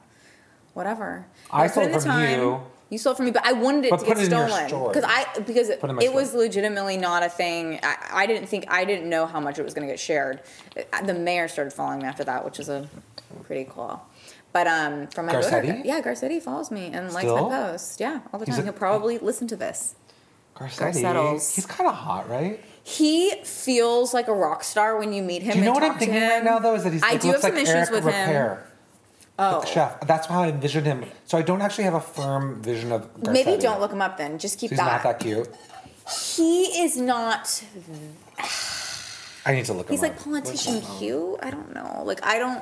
Speaker 1: whatever.
Speaker 2: I
Speaker 1: put
Speaker 2: stole it
Speaker 1: the
Speaker 2: from you.
Speaker 1: You stole it from me, but I wanted it
Speaker 2: But
Speaker 1: to
Speaker 2: put
Speaker 1: get
Speaker 2: it
Speaker 1: stolen because I because it,
Speaker 2: it in my
Speaker 1: it was legitimately not a thing. I, I didn't think I didn't know how much it was going to get shared. Uh, The mayor started following me after that, which is a pretty cool. But um, from my
Speaker 2: Garcetti?
Speaker 1: yeah, Garcetti follows me and likes
Speaker 2: Still?
Speaker 1: my posts. Yeah, all the time.
Speaker 2: a-
Speaker 1: He'll probably listen to this.
Speaker 2: Garcetti,
Speaker 1: Garcettles.
Speaker 2: he's kind of hot, right?
Speaker 1: He feels like a rock star when you meet him.
Speaker 2: Do you know what I'm thinking
Speaker 1: him.
Speaker 2: right now, though? Is that he's
Speaker 1: I
Speaker 2: like,
Speaker 1: do
Speaker 2: looks
Speaker 1: have some
Speaker 2: like
Speaker 1: issues
Speaker 2: Eric
Speaker 1: with him.
Speaker 2: Ripert,
Speaker 1: Oh,
Speaker 2: chef. That's how I envisioned him. So I don't actually have a firm vision of. Garcetti.
Speaker 1: maybe don't look him up then. Just keep
Speaker 2: He's
Speaker 1: that.
Speaker 2: not that cute.
Speaker 1: He is not.
Speaker 2: I need to look him
Speaker 1: He's
Speaker 2: up.
Speaker 1: like politician cute. I don't know. Like I don't.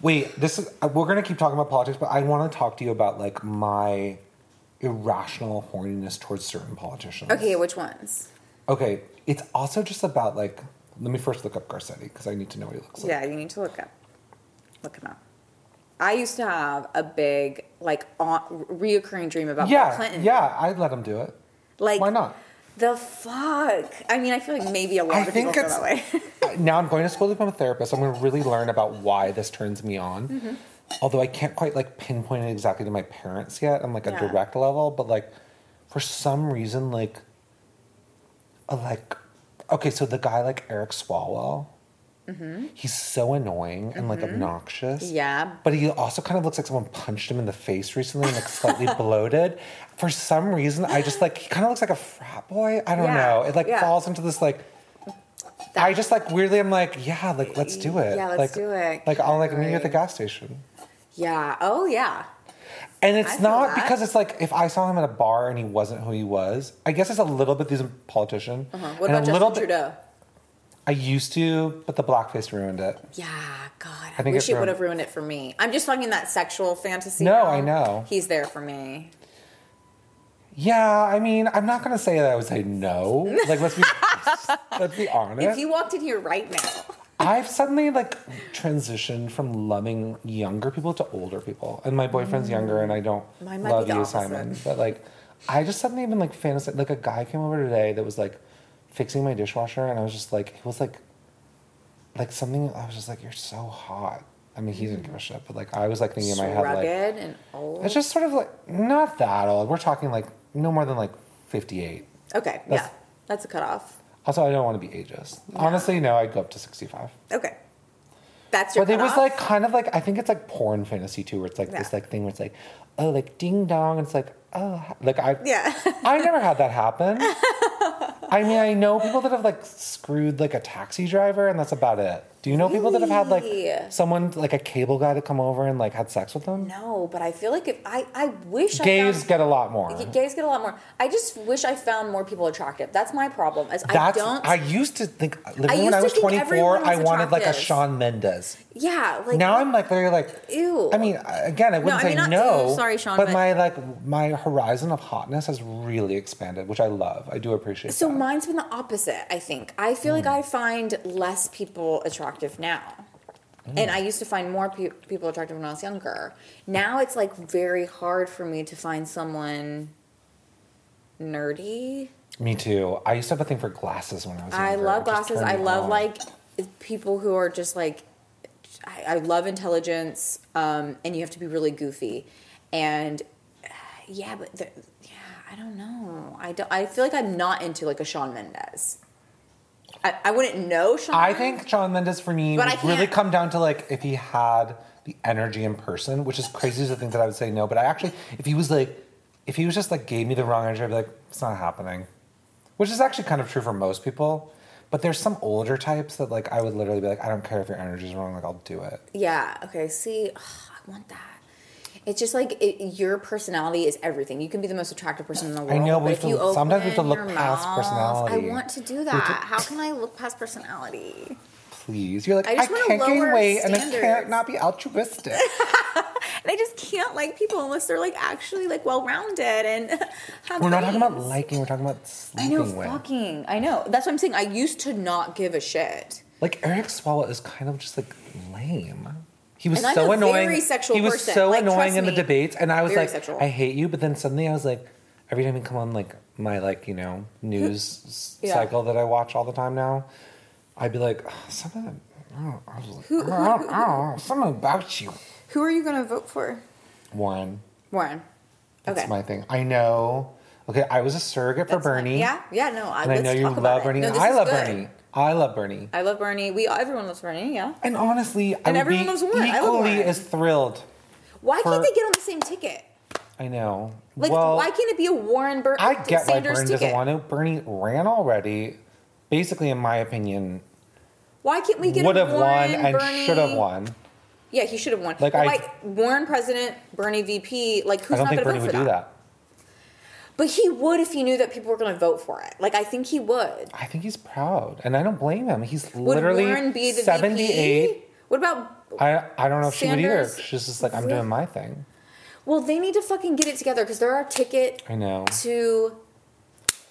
Speaker 2: Wait, this is. uh, We're gonna keep talking about politics, but I want to talk to you about like my irrational horniness towards certain politicians.
Speaker 1: Okay, which ones?
Speaker 2: Okay, it's also just about like. Let me first look up Garcetti because I need to know what he looks like.
Speaker 1: Yeah, you need to look up. Look him up. I used to have a big like on, reoccurring dream about Bill
Speaker 2: Yeah,
Speaker 1: Clinton.
Speaker 2: yeah, I'd let him do it.
Speaker 1: Like
Speaker 2: Why not?
Speaker 1: The fuck. I mean, I feel like maybe a lot
Speaker 2: I
Speaker 1: of people
Speaker 2: think
Speaker 1: feel that way.
Speaker 2: Now I'm going to school to become a therapist. I'm going to really learn about why this turns me on.
Speaker 1: Mm-hmm.
Speaker 2: Although I can't quite like pinpoint it exactly to my parents yet on like a
Speaker 1: Yeah.
Speaker 2: direct level, but like for some reason, like, uh, like, okay, so the guy like Eric Swalwell, he's so annoying and like obnoxious.
Speaker 1: Mm-hmm. yeah.
Speaker 2: But he also kind of looks like someone punched him in the face recently and like slightly bloated. For some reason, I just like he kind of looks like a frat boy. I don't
Speaker 1: Yeah,
Speaker 2: know. It like
Speaker 1: yeah.
Speaker 2: falls into this like. I just like weirdly, I'm like, yeah, like let's do it.
Speaker 1: Yeah, let's
Speaker 2: like,
Speaker 1: do it.
Speaker 2: Like I'll like meet you at the gas station.
Speaker 1: Yeah. Oh yeah.
Speaker 2: And it's
Speaker 1: feel
Speaker 2: not because it's like if I saw him at a bar and he wasn't who he was. I guess it's a little bit he's a politician.
Speaker 1: Uh-huh. What about
Speaker 2: a little
Speaker 1: Justin
Speaker 2: bit.
Speaker 1: Trudeau?
Speaker 2: I used to, but the blackface ruined it.
Speaker 1: Yeah, God, I,
Speaker 2: I think
Speaker 1: wish
Speaker 2: it
Speaker 1: it would have ruined it for me. I'm just talking that sexual fantasy.
Speaker 2: No. I know.
Speaker 1: He's there for me.
Speaker 2: Yeah, I mean, I'm not gonna say that I would say no. Like let's be let's be honest.
Speaker 1: If you walked in here right now,
Speaker 2: I've suddenly like transitioned from loving younger people to older people, and my boyfriend's younger, and I don't
Speaker 1: Mm. Mine might be
Speaker 2: love you,
Speaker 1: opposite.
Speaker 2: Simon. But like, I just suddenly been like fantasy. Like a guy came over today that was like fixing my dishwasher, and I was just like, it was like like something. I was just like, "You're so hot." I mean, he didn't give a shit, but like I was like thinking in my head, like
Speaker 1: Rugged and old.
Speaker 2: it's just sort of like not that old. We're talking like no more than like fifty-eight.
Speaker 1: Okay,
Speaker 2: That's-
Speaker 1: yeah, that's a cutoff.
Speaker 2: Also, I don't want to be ageist. Honestly, no, I'd go up to sixty-five.
Speaker 1: Okay, that's your.
Speaker 2: But it was like kind of like I think it's like porn fantasy too, where it's like this
Speaker 1: Yeah.
Speaker 2: like thing where it's like, oh, like ding dong. It's like oh, like I
Speaker 1: Yeah.
Speaker 2: I never had that happen. I mean, I know people that have like screwed like a taxi driver, and that's about it. Do you know people that have had like
Speaker 1: Really?
Speaker 2: someone like a cable guy to come over and like had sex with them?
Speaker 1: no, but I feel like if I, I wish I
Speaker 2: Gays
Speaker 1: found,
Speaker 2: get a lot more.
Speaker 1: gays get a lot more. I just wish I found more people attractive. That's my problem. As I
Speaker 2: That's
Speaker 1: don't.
Speaker 2: I used to think literally
Speaker 1: used
Speaker 2: when I
Speaker 1: to
Speaker 2: was
Speaker 1: think
Speaker 2: 24,
Speaker 1: everyone was
Speaker 2: I wanted like a
Speaker 1: attractive.
Speaker 2: Shawn Mendes.
Speaker 1: yeah, like
Speaker 2: now I'm like very like
Speaker 1: Ew.
Speaker 2: I mean, again, I wouldn't
Speaker 1: I
Speaker 2: say
Speaker 1: mean, not
Speaker 2: no.
Speaker 1: ew, sorry, Shawn,
Speaker 2: but,
Speaker 1: but-
Speaker 2: my like my horizon of hotness has really expanded, which I love. I do appreciate. It.
Speaker 1: So
Speaker 2: that.
Speaker 1: mine's been the opposite, I think. I feel like
Speaker 2: Hmm.
Speaker 1: I find less people attractive now.
Speaker 2: Hmm.
Speaker 1: And I used to find more pe- people attractive when I was younger. Now it's like very hard for me to find someone nerdy.
Speaker 2: Me too. I used to have a thing for glasses when I was. younger. I love
Speaker 1: glasses. I love
Speaker 2: on.
Speaker 1: like people who are just like I, I love intelligence, um, and you have to be really goofy. And uh, yeah, but the, yeah, I don't know. I don't. I feel like I'm not into like a Shawn Mendes. I, I wouldn't know Shawn.
Speaker 2: I think Shawn Mendes for me
Speaker 1: But I
Speaker 2: would really
Speaker 1: can't-
Speaker 2: come down to like if he had the energy in person, which is crazy to think that I would say no. But I actually, if he was like, if he was just like gave me the wrong energy, I'd be like, it's not happening. Which is actually kind of true for most people. But there's some older types that like I would literally be like, I don't care if your energy's wrong, like I'll do it.
Speaker 1: Yeah. Okay. See, I want that. It's just like it, your personality is everything. You can be the most attractive person in the world.
Speaker 2: I know,
Speaker 1: but
Speaker 2: we
Speaker 1: if
Speaker 2: have
Speaker 1: you
Speaker 2: to- sometimes we have to look past
Speaker 1: mouth-
Speaker 2: personality.
Speaker 1: I want to do that.
Speaker 2: to-
Speaker 1: How can I look past personality?
Speaker 2: Please, you're like
Speaker 1: I
Speaker 2: I, can't gain weight and I
Speaker 1: standards.
Speaker 2: can't not be altruistic.
Speaker 1: And I just can't like people unless they're like actually like well rounded and have
Speaker 2: we're not talking about liking. We're talking about sleeping.
Speaker 1: I know,
Speaker 2: with.
Speaker 1: fucking. I know. That's what I'm saying. I used to not give a shit.
Speaker 2: Like Eric Swalwell is kind of just like lame. He was
Speaker 1: And
Speaker 2: so annoying.
Speaker 1: very sexual
Speaker 2: he was
Speaker 1: person.
Speaker 2: so
Speaker 1: Like,
Speaker 2: annoying in the
Speaker 1: me,
Speaker 2: debates, and I was like,
Speaker 1: sexual.
Speaker 2: I hate you. But then suddenly I was like, every time he come on like my like you know news
Speaker 1: Yeah.
Speaker 2: cycle that I watch all the time now, I'd be like, "Oh, something. Oh, I was like, oh, oh, something about you,
Speaker 1: Who are you going to vote for?
Speaker 2: Warren.
Speaker 1: Warren.
Speaker 2: That's
Speaker 1: Okay.
Speaker 2: my thing. I know. Okay, I was a surrogate for
Speaker 1: That's fine.
Speaker 2: Bernie.
Speaker 1: Yeah. Yeah. No. I,
Speaker 2: And I know you love. Bernie.
Speaker 1: No,
Speaker 2: I love
Speaker 1: good.
Speaker 2: Bernie. I love Bernie.
Speaker 1: I love Bernie. We everyone loves Bernie. Yeah.
Speaker 2: And honestly, I
Speaker 1: And
Speaker 2: would
Speaker 1: everyone
Speaker 2: be
Speaker 1: loves Warren. I
Speaker 2: equally
Speaker 1: Warren.
Speaker 2: as thrilled.
Speaker 1: Why
Speaker 2: For-
Speaker 1: can't they get on the same ticket?
Speaker 2: I know.
Speaker 1: Like,
Speaker 2: well,
Speaker 1: why can't it be a Warren Ber-
Speaker 2: I get why
Speaker 1: Sanders
Speaker 2: Bernie
Speaker 1: ticket?
Speaker 2: doesn't want to. Bernie ran already. Basically, in my opinion,
Speaker 1: Why can't we get
Speaker 2: would
Speaker 1: a
Speaker 2: have won and
Speaker 1: Bernie?
Speaker 2: should have won.
Speaker 1: Yeah, he should have won.
Speaker 2: Like, I-
Speaker 1: why- Warren president, Bernie VP. Like, who's
Speaker 2: I don't
Speaker 1: not
Speaker 2: think
Speaker 1: to
Speaker 2: Bernie
Speaker 1: vote
Speaker 2: would
Speaker 1: for
Speaker 2: do
Speaker 1: that? But he would if he knew that people were going to vote for it. Like, I think he would.
Speaker 2: I think he's proud, and I don't blame him. He's
Speaker 1: Would
Speaker 2: literally
Speaker 1: Warren be the
Speaker 2: seventy-eight.
Speaker 1: VP? What about?
Speaker 2: I I don't know if she would either. She's just like I'm doing my thing.
Speaker 1: Well, they need to fucking get it together because they're our ticket
Speaker 2: I know.
Speaker 1: to.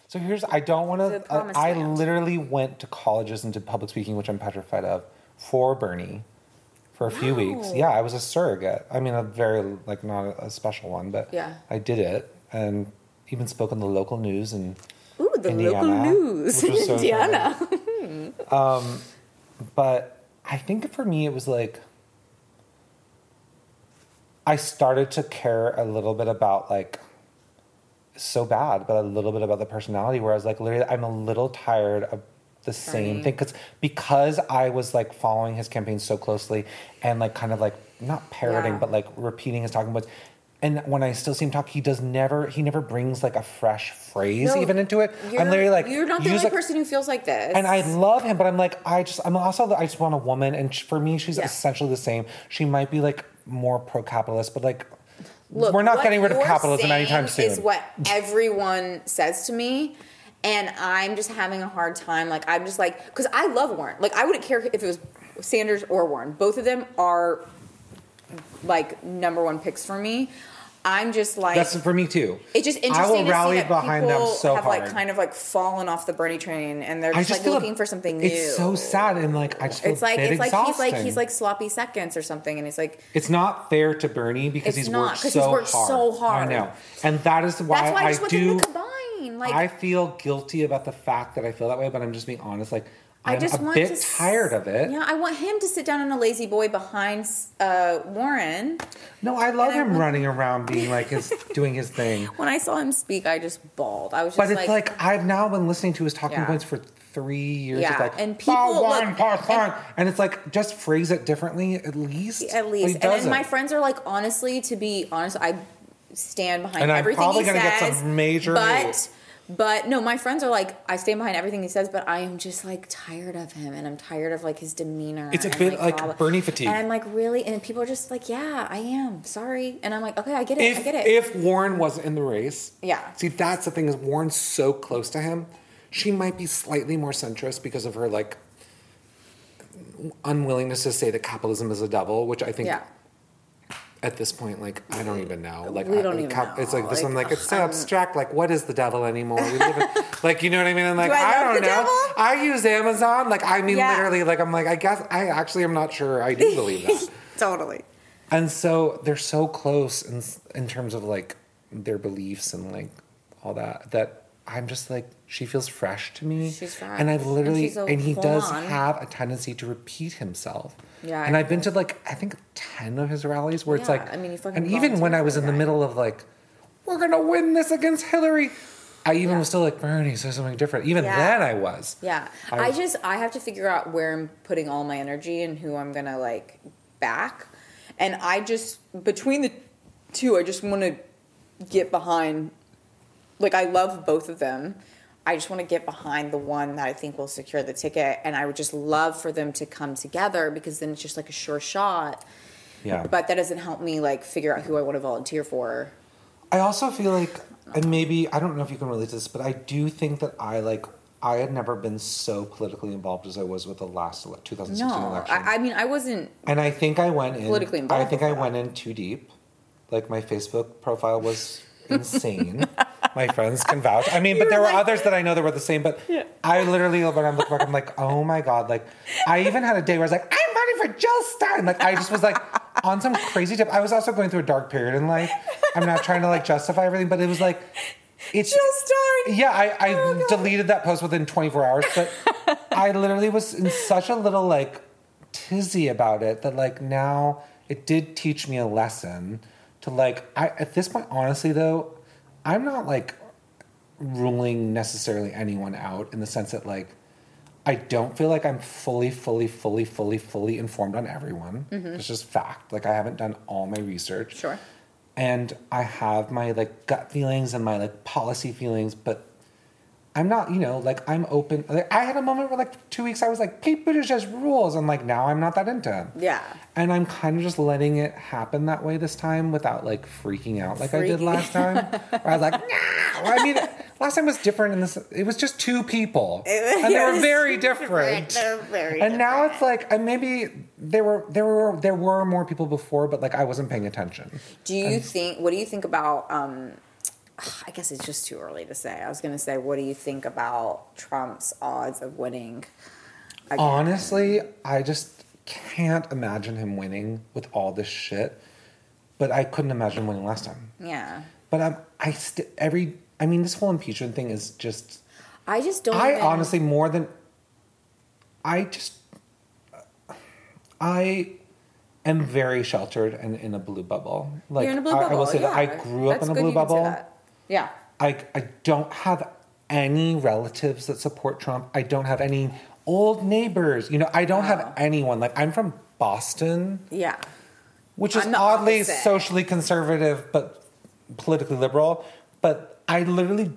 Speaker 2: So here's I don't want to.
Speaker 1: promised
Speaker 2: I literally went to colleges and did public speaking, which I'm petrified of, for Bernie, for a few weeks. Yeah, I was a surrogate. I mean, a very like not a, a special one, but
Speaker 1: Yeah.
Speaker 2: I did it and even spoke on the local news and
Speaker 1: Ooh, the local news in
Speaker 2: so
Speaker 1: Indiana.
Speaker 2: Um, but I think for me it was like I started to care a little bit about like so bad, but a little bit about the personality where I was like literally I'm a little tired of the same thing because because I was like following his campaign so closely and like kind of like not parroting
Speaker 1: Yeah.
Speaker 2: but like repeating his talking points. And when I still see him talk, he does never he never brings like a fresh phrase
Speaker 1: No,
Speaker 2: even into it. I'm literally like
Speaker 1: you're not the only
Speaker 2: like,
Speaker 1: person who feels like this.
Speaker 2: and I love him, but I'm like, I just, I'm also, I just want a woman, and for me, she's
Speaker 1: Yeah.
Speaker 2: essentially the same. She might be like more pro-capitalist, but like,
Speaker 1: Look,
Speaker 2: we're not getting rid of capitalism anytime soon.
Speaker 1: Is what everyone says to me, and I'm just having a hard time. Like I'm just like because I love Warren. Like I wouldn't care if it was Sanders or Warren. Both of them are like number one picks for me. I'm just like
Speaker 2: That's for me too.
Speaker 1: it's just
Speaker 2: I
Speaker 1: interesting
Speaker 2: will
Speaker 1: to
Speaker 2: rally
Speaker 1: see that
Speaker 2: behind them
Speaker 1: people
Speaker 2: so
Speaker 1: have
Speaker 2: hard.
Speaker 1: like kind of like fallen off the Bernie train and they're just,
Speaker 2: just
Speaker 1: like looking for something new.
Speaker 2: It's so sad, and like, I just feel
Speaker 1: It's
Speaker 2: a
Speaker 1: like it's like he's like he's like sloppy seconds or something, and he's like
Speaker 2: It's not fair to Bernie because he's
Speaker 1: not,
Speaker 2: worked so
Speaker 1: he's worked
Speaker 2: hard.
Speaker 1: so hard.
Speaker 2: I know, and that is why
Speaker 1: that's why I just
Speaker 2: do.
Speaker 1: combine. Like
Speaker 2: I feel guilty about the fact that I feel that way, but I'm just being honest. Like,
Speaker 1: I
Speaker 2: I'm
Speaker 1: just
Speaker 2: a
Speaker 1: want
Speaker 2: bit
Speaker 1: to
Speaker 2: tired of it.
Speaker 1: Yeah, I want him to sit down on a lazy boy behind uh, Warren.
Speaker 2: No, I love
Speaker 1: I
Speaker 2: him
Speaker 1: want-
Speaker 2: running around being like his doing his thing.
Speaker 1: When I saw him speak, I just bawled. I was just
Speaker 2: But it's
Speaker 1: like,
Speaker 2: like, I've now been listening to his talking
Speaker 1: Yeah.
Speaker 2: points for three years.
Speaker 1: Yeah,
Speaker 2: like,
Speaker 1: and people-
Speaker 2: "Ball one,
Speaker 1: look,
Speaker 2: part
Speaker 1: and-
Speaker 2: and it's like just phrase it differently at least.
Speaker 1: at least. And then my friends are like, honestly, to be honest, I stand behind
Speaker 2: And I'm
Speaker 1: everything
Speaker 2: probably
Speaker 1: he
Speaker 2: gonna
Speaker 1: says.
Speaker 2: get some major
Speaker 1: but. But no, my friends are like, I stand behind everything he says, but I am just like tired of him, and I'm tired of like his demeanor.
Speaker 2: It's a
Speaker 1: and,
Speaker 2: bit like
Speaker 1: blah.
Speaker 2: Bernie fatigue.
Speaker 1: And I'm like, really? And people are just like, yeah, I am sorry, and I'm like, okay, I get it, I
Speaker 2: if
Speaker 1: get it.
Speaker 2: if Warren wasn't in the race,
Speaker 1: Yeah.
Speaker 2: See, that's the thing is Warren's so close to him. She might be slightly more centrist because of her like unwillingness to say that capitalism is a devil, which I think
Speaker 1: yeah.
Speaker 2: At this point, like I don't even know. Like
Speaker 1: We
Speaker 2: I-
Speaker 1: don't even
Speaker 2: It's like this.
Speaker 1: know.
Speaker 2: I'm
Speaker 1: Like,
Speaker 2: like it's so
Speaker 1: um,
Speaker 2: abstract. Like what is the devil anymore? We live in, like you know what I mean? I'm like
Speaker 1: do I,
Speaker 2: I don't know.
Speaker 1: devil?
Speaker 2: I use Amazon. Like I mean,
Speaker 1: Yeah.
Speaker 2: literally. Like I'm like I guess I actually am not sure. I do believe that.
Speaker 1: totally.
Speaker 2: And so they're so close in in terms of like their beliefs and like all that that I'm just like she feels fresh to me.
Speaker 1: She's fresh.
Speaker 2: And I
Speaker 1: And
Speaker 2: literally
Speaker 1: so
Speaker 2: and, he does have a tendency to repeat himself.
Speaker 1: Yeah,
Speaker 2: And
Speaker 1: I
Speaker 2: I've been to like I think ten of his rallies where it's like
Speaker 1: I mean,
Speaker 2: and even when I was in
Speaker 1: the
Speaker 2: the middle of like we're gonna win this against Hillary. I even
Speaker 1: Yeah.
Speaker 2: was still like Bernie, say something different. Even
Speaker 1: Yeah.
Speaker 2: then, I was.
Speaker 1: Yeah.
Speaker 2: I-
Speaker 1: I, just I have to figure out where I'm putting all my energy and who I'm gonna like back. And I just between the two, I just wanna get behind like I love both of them. I just want to get behind the one that I think will secure the ticket and I would just love for them to come together because then it's just like a sure shot.
Speaker 2: Yeah.
Speaker 1: But that doesn't help me like figure out who I want to volunteer for.
Speaker 2: I also feel like, and maybe I don't know if you can relate to this, but I do think that I like I had never been so politically involved as I was with the last ele- 2016
Speaker 1: No,
Speaker 2: election,
Speaker 1: I, I mean I wasn't
Speaker 2: and I think I went in
Speaker 1: Politically
Speaker 2: I think I went in too deep. Like my Facebook profile was insane. my friends can vouch. I mean, but there were others that I know that were the same. But I literally, when I'm looking back, I'm like, oh my god! Like, I even had a day where I was like, I'm voting for Jill Stein. Like, I just was like on some crazy tip. I was also going through a dark period in life. I'm not trying to like justify everything, but it was like, it's
Speaker 1: Stein.
Speaker 2: yeah, I, I
Speaker 1: Oh,
Speaker 2: deleted that post within 24 hours, but I literally was in such a little like tizzy about it that like now it did teach me a lesson to like I at this point honestly though, I'm not like ruling necessarily anyone out in the sense that like I don't feel like I'm fully, fully, fully, fully, fully informed on everyone. Mm-hmm. It's just fact. Like I haven't done all my research
Speaker 1: Sure.
Speaker 2: and I have my like gut feelings and my like policy feelings, but I'm not, you know, like I'm open. Like I had a moment where like two weeks I was like, Pete Buttigieg rules. I'm like, now I'm not that into him.
Speaker 1: Yeah.
Speaker 2: And I'm kind of just letting it happen that way this time without like freaking out like I did last time. Where I was like, nah. Well, I mean, last time was different and this. It was just two people, and they were very different.
Speaker 1: They're very
Speaker 2: and now it's like, and maybe there were there were there were more people before, but like I wasn't paying attention.
Speaker 1: Do you think? What do you think about? Um, I guess it's just too early to say. I was going to say, what do you think about Trump's odds of winning? Again?
Speaker 2: Honestly, I just can't imagine him winning with all this shit. But I couldn't imagine winning last time.
Speaker 1: Yeah,
Speaker 2: But I'm, I st- every, I mean, this whole impeachment thing is just.
Speaker 1: I just don't.
Speaker 2: I
Speaker 1: even-
Speaker 2: honestly more than. I just. I am very sheltered and in a blue bubble. Like
Speaker 1: you're in a blue
Speaker 2: I,
Speaker 1: bubble.
Speaker 2: I will say that I grew up
Speaker 1: That's
Speaker 2: in a blue
Speaker 1: you can say
Speaker 2: bubble.
Speaker 1: Yeah,
Speaker 2: I I don't have any relatives that support Trump. I don't have any old neighbors. You know, I don't
Speaker 1: Wow.
Speaker 2: have anyone. Like I'm from Boston,
Speaker 1: yeah,
Speaker 2: which is oddly
Speaker 1: opposite.
Speaker 2: socially conservative but politically liberal. But I literally,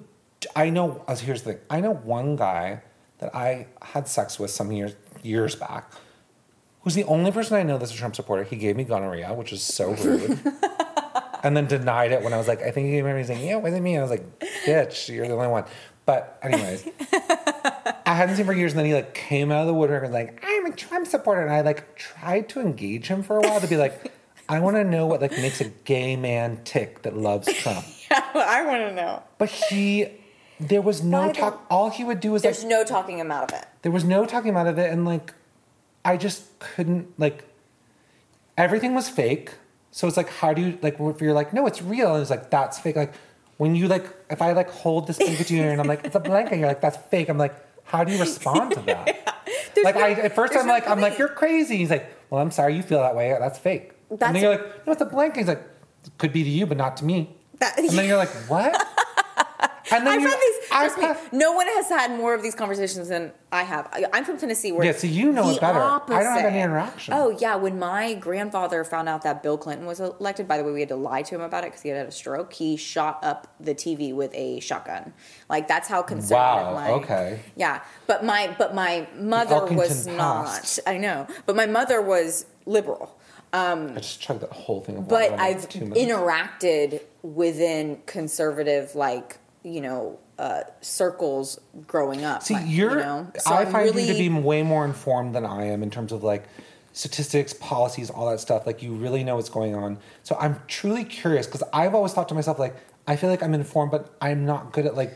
Speaker 2: I know. uh, Here's the thing: I know one guy that I had sex with some years years back, who's the only person I know that's a Trump supporter. He gave me gonorrhea, which is so rude. and then denied it when I was like, I think he remember me saying, Yeah, it wasn't me. And I was like, Bitch, you're the only one. But anyways, I hadn't seen him for years, and then he like came out of the woodwork and was like, I'm a Trump supporter. And I like tried to engage him for a while to be like, I want to know what like makes a gay man tick that loves Trump.
Speaker 1: yeah, I want to know.
Speaker 2: But he, there was no talk. All he would do was like,
Speaker 1: There's no talking him out of it.
Speaker 2: there was no talking him out of it, and like, I just couldn't like. Everything was fake, so it's like, how do you like? If you're like, no, it's real, and it's like that's fake. Like when you like, if I like hold this you and I'm like, it's a blanket, and you're like, that's fake. I'm like, how do you respond to that? like
Speaker 1: no-
Speaker 2: I at first I'm
Speaker 1: no
Speaker 2: like I'm like you're crazy. He's like, well, I'm sorry you feel that way. That's fake. and then you're like, no, it's a blanket. He's like, could be to you, but not to me.
Speaker 1: That-
Speaker 2: and then you're like, what? And then
Speaker 1: I've
Speaker 2: you-
Speaker 1: had these.
Speaker 2: I've
Speaker 1: Trust me,
Speaker 2: had-
Speaker 1: no one has had more of these conversations than I have. I, I'm from Tennessee, where
Speaker 2: Yeah, so you know it better. I don't have any interaction.
Speaker 1: Oh yeah, when my grandfather found out that Bill Clinton was elected, by the way, we had to lie to him about it because he had had a stroke. He shot up the TV with a shotgun. Like that's how conservative.
Speaker 2: Wow,
Speaker 1: My,
Speaker 2: okay.
Speaker 1: Yeah, but my but my mother was not. I know, but my mother was liberal.
Speaker 2: Um, I just chugged that whole thing of
Speaker 1: but I've interacted within conservative, like you know, uh, circles growing up.
Speaker 2: See,
Speaker 1: like,
Speaker 2: you're.
Speaker 1: You know? So
Speaker 2: I find
Speaker 1: really,
Speaker 2: you to be way more informed than I am in terms of like statistics, policies, all that stuff. Like you really know what's going on. So I'm truly curious because I've always thought to myself like I feel like I'm informed, but I'm not good at like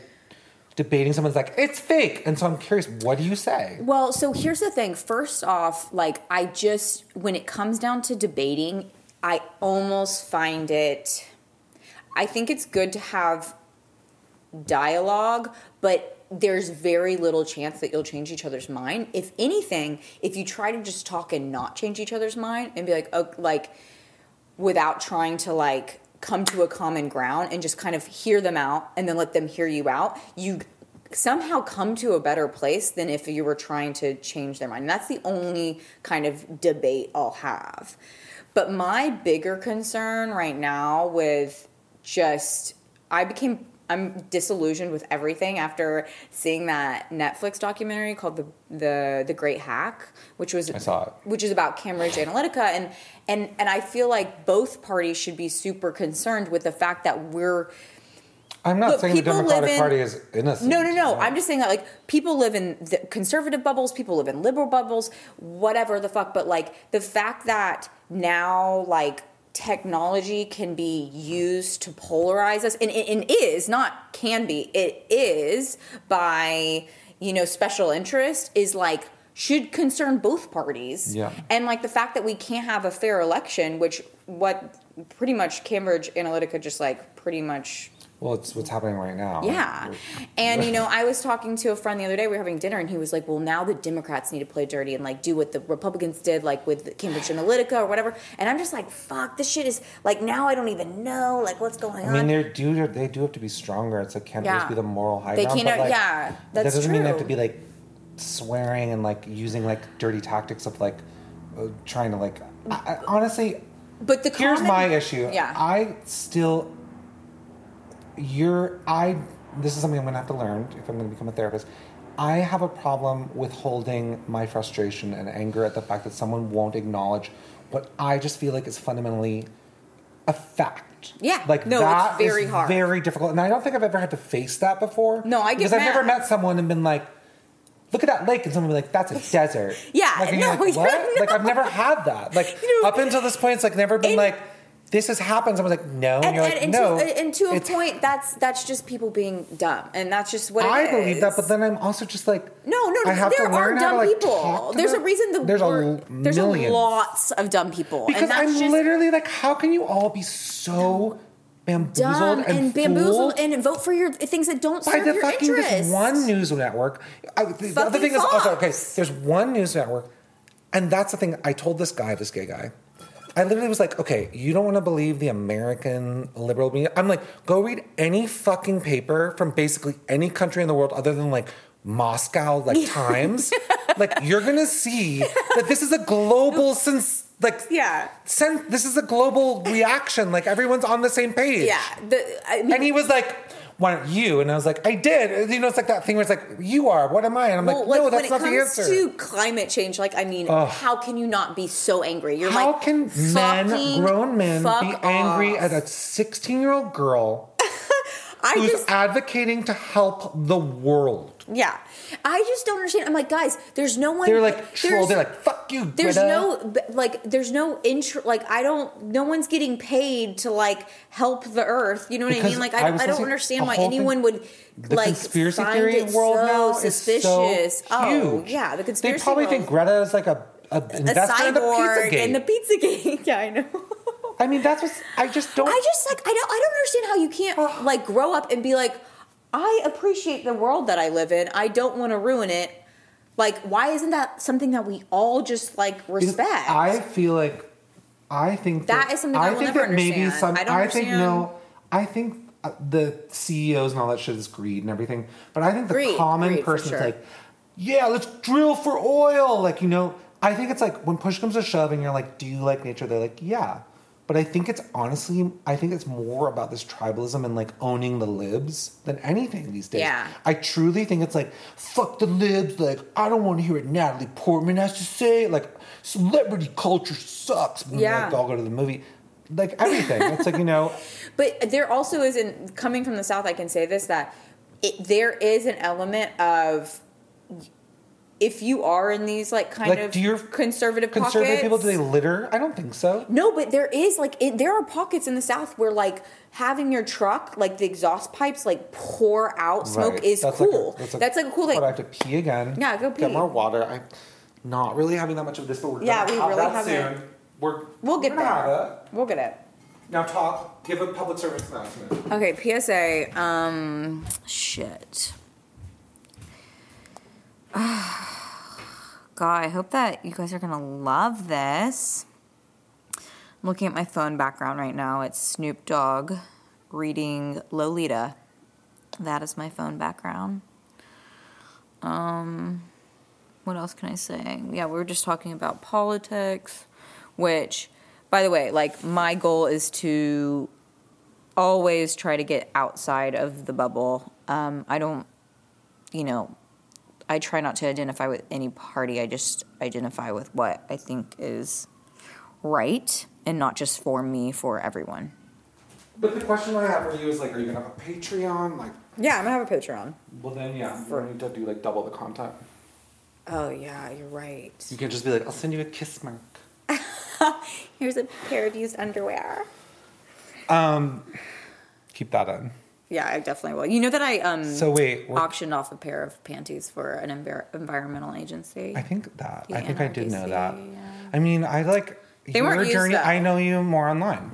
Speaker 2: debating. Someone's like it's fake, and so I'm curious. What do you say?
Speaker 1: Well, so here's the thing. First off, like I just when it comes down to debating, I almost find it. I think it's good to have dialogue, but there's very little chance that you'll change each other's mind. If anything, if you try to just talk and not change each other's mind and be like, oh, like, without trying to like come to a common ground and just kind of hear them out and then let them hear you out, you somehow come to a better place than if you were trying to change their mind. That's the only kind of debate I'll have. But my bigger concern right now with just I became I'm disillusioned with everything after seeing that Netflix documentary called the the the Great Hack, which was
Speaker 2: I saw it.
Speaker 1: which is about Cambridge Analytica and and and I feel like both parties should be super concerned with the fact that we're
Speaker 2: I'm not
Speaker 1: Look,
Speaker 2: saying the Democratic
Speaker 1: in-
Speaker 2: Party is innocent.
Speaker 1: no, no, no. I'm just saying that like people live in the conservative bubbles, people live in liberal bubbles, whatever the fuck. But like the fact that now like technology can be used to polarize us, and, and, is not can be, it is by you know special interest is like should concern both parties.
Speaker 2: Yeah.
Speaker 1: And like the fact that we can't have a fair election, which what pretty much Cambridge Analytica just like pretty much
Speaker 2: Well, it's what's happening right now.
Speaker 1: yeah. And, you know, I was talking to a friend the other day, we were having dinner, and he was like, well, now the Democrats need to play dirty and, like, do what the Republicans did, like, with Cambridge Analytica or whatever. And I'm just like, fuck, this shit is, like, now I don't even know, like, what's going on.
Speaker 2: I mean, they do. They do have to be stronger. It's like can't
Speaker 1: Yeah.
Speaker 2: always be the moral high
Speaker 1: They
Speaker 2: ground.
Speaker 1: can't-
Speaker 2: but, like,
Speaker 1: yeah,
Speaker 2: that doesn't mean they have to be like swearing and like using like dirty tactics of like uh, trying to like. I, I, honestly,
Speaker 1: But the
Speaker 2: here's
Speaker 1: common-
Speaker 2: my issue.
Speaker 1: Yeah.
Speaker 2: I still. You're I. This is something I'm gonna have to learn if I'm gonna become a therapist. I have a problem with holding my frustration and anger at the fact that someone won't acknowledge what I just feel like is fundamentally a fact.
Speaker 1: Yeah.
Speaker 2: like
Speaker 1: No, it's
Speaker 2: that is
Speaker 1: very hard.
Speaker 2: very difficult, and I don't think I've ever had to face that before.
Speaker 1: No, I get
Speaker 2: because I've never met someone and been like, "Look at that lake," and someone be like, "That's a desert."
Speaker 1: Yeah,
Speaker 2: like,
Speaker 1: no,
Speaker 2: like, what?
Speaker 1: no.
Speaker 2: Like I've never had that. Like
Speaker 1: You know,
Speaker 2: up until this point, it's like never been like. This has happened. Someone's like, no, and,
Speaker 1: and,
Speaker 2: like,
Speaker 1: and
Speaker 2: no.
Speaker 1: to, and to a point, that's that's just people being dumb, and that's just what it
Speaker 2: I believe that, but then I'm also just like,
Speaker 1: No, no,
Speaker 2: I have
Speaker 1: there
Speaker 2: to learn
Speaker 1: are
Speaker 2: how
Speaker 1: dumb
Speaker 2: to, like,
Speaker 1: people. There's
Speaker 2: them.
Speaker 1: a reason the
Speaker 2: there's
Speaker 1: word,
Speaker 2: a
Speaker 1: there's a lots of dumb people,
Speaker 2: because
Speaker 1: and that's
Speaker 2: I'm
Speaker 1: just
Speaker 2: literally like, how can you all be so bamboozled
Speaker 1: dumb
Speaker 2: and,
Speaker 1: and, bamboozled and vote for your things that don't
Speaker 2: by
Speaker 1: serve
Speaker 2: the
Speaker 1: your
Speaker 2: fucking
Speaker 1: interests.
Speaker 2: this one news network. I, the, the other thing is also okay. There's one news network, and that's the thing. I told this guy, this gay guy. I literally was like, okay, you don't want to believe the American liberal media. I'm like, go read any fucking paper from basically any country in the world other than like Moscow, like Times. like you're gonna see that this is a global since Like
Speaker 1: Yeah.
Speaker 2: sen- this is a global reaction. Like everyone's on the same page.
Speaker 1: Yeah, the, I mean,
Speaker 2: And he was like, "Why don't you?" And I was like, "I did." You know, it's like that thing where it's like, "You are. What am I?" And I'm
Speaker 1: well,
Speaker 2: like,
Speaker 1: like
Speaker 2: "No, that's not the answer.
Speaker 1: When it comes to climate change, like I mean, how can you not be so angry? You're
Speaker 2: How
Speaker 1: like,
Speaker 2: can men, grown men, be
Speaker 1: fuck
Speaker 2: angry
Speaker 1: off.
Speaker 2: at a 16 year old girl
Speaker 1: I
Speaker 2: who's
Speaker 1: just
Speaker 2: advocating to help the world?
Speaker 1: yeah, I just don't understand. I'm like, guys, there's no one.
Speaker 2: They're like troll.
Speaker 1: there's-
Speaker 2: They're like, "Fuck you."
Speaker 1: There's
Speaker 2: Greta."
Speaker 1: no like there's no intro like I don't no one's getting paid to like help the earth. You know what I mean? Like
Speaker 2: I
Speaker 1: I, I don't understand why
Speaker 2: whole thing-
Speaker 1: anyone would
Speaker 2: The
Speaker 1: like
Speaker 2: conspiracy
Speaker 1: find
Speaker 2: theory world
Speaker 1: so
Speaker 2: now
Speaker 1: suspicious.
Speaker 2: is so
Speaker 1: oh
Speaker 2: huge.
Speaker 1: yeah, the conspiracy.
Speaker 2: They probably
Speaker 1: world.
Speaker 2: think Greta is like a, a
Speaker 1: a
Speaker 2: investor in the
Speaker 1: cyborg in the Pizzagate. yeah, I know.
Speaker 2: I mean, that's what I just don't.
Speaker 1: I just like I don't I don't understand how you can't uh, like grow up and be like I appreciate the world that I live in. I don't want to ruin it. Like, why isn't that something that we all just like respect?
Speaker 2: I feel like I think
Speaker 1: that, That is something I will
Speaker 2: think
Speaker 1: never
Speaker 2: that maybe some
Speaker 1: I don't
Speaker 2: think
Speaker 1: understand.
Speaker 2: no I think uh, the CEOs and all that shit is greed and everything. But I think the
Speaker 1: Greed,
Speaker 2: common
Speaker 1: greed,
Speaker 2: person is like, yeah, let's drill for oil. Like, you know, I think it's like when push comes to shove and you're like, do you like nature? They're like, yeah. But I think it's honestly, I think it's more about this tribalism and like owning the libs than anything these days.
Speaker 1: Yeah.
Speaker 2: I truly think it's like, fuck the libs. Like, I don't want to hear what Natalie Portman has to say. Like, celebrity culture sucks. And,
Speaker 1: Yeah.
Speaker 2: Like, I'll go to the movie. Like, everything. it's like, you know,
Speaker 1: But there also isn't coming from the south. I can say this that it, there is an element of if you are in these like kind
Speaker 2: Like,
Speaker 1: of
Speaker 2: do your
Speaker 1: conservative
Speaker 2: conservative
Speaker 1: pockets,
Speaker 2: people, do they litter? I don't think so.
Speaker 1: No, but there is like it, there are pockets in the South where like having your truck, like the exhaust pipes, like pour out smoke
Speaker 2: Right.
Speaker 1: is
Speaker 2: That's like a-
Speaker 1: cool. that's, like a cool thing.
Speaker 2: But I have to pee again.
Speaker 1: Yeah, go pee.
Speaker 2: Get more water. I'm not really having that much of this, but we're
Speaker 1: Yeah, we
Speaker 2: have
Speaker 1: really
Speaker 2: that
Speaker 1: haven't.
Speaker 2: soon. We're
Speaker 1: We'll
Speaker 2: we're
Speaker 1: get
Speaker 2: gonna
Speaker 1: there.
Speaker 2: have it.
Speaker 1: We'll get it.
Speaker 2: Now talk. Give a public service announcement.
Speaker 1: Okay, PSA. Um, shit. God, I hope that you guys are gonna love this. I'm looking at my phone background right now. It's Snoop Dogg reading Lolita. That is my phone background. Um, what else can I say? Yeah, we were just talking about politics, which, by the way, like my goal is to always try to get outside of the bubble. Um, I don't, you know, I try not to identify with any party. I just identify with what I think is right and not just for me, for everyone.
Speaker 2: But the question I have for you is like, are you gonna have a Patreon? Like,
Speaker 1: Yeah, I'm gonna have a Patreon.
Speaker 2: well then yeah, you need to do like double the content.
Speaker 1: Oh, yeah, you're right.
Speaker 2: You can just be like, I'll send you a kiss mark.
Speaker 1: Here's a pair of used underwear.
Speaker 2: Um, keep that in.
Speaker 1: Yeah, I definitely will. You know that I um
Speaker 2: So wait, what-
Speaker 1: auctioned off a pair of panties for an envir- environmental agency.
Speaker 2: I think that.
Speaker 1: The
Speaker 2: I think I did know
Speaker 1: NRDC,
Speaker 2: that.
Speaker 1: yeah.
Speaker 2: I mean, I like
Speaker 1: They
Speaker 2: your
Speaker 1: weren't used,
Speaker 2: journey.
Speaker 1: though.
Speaker 2: I know you more online,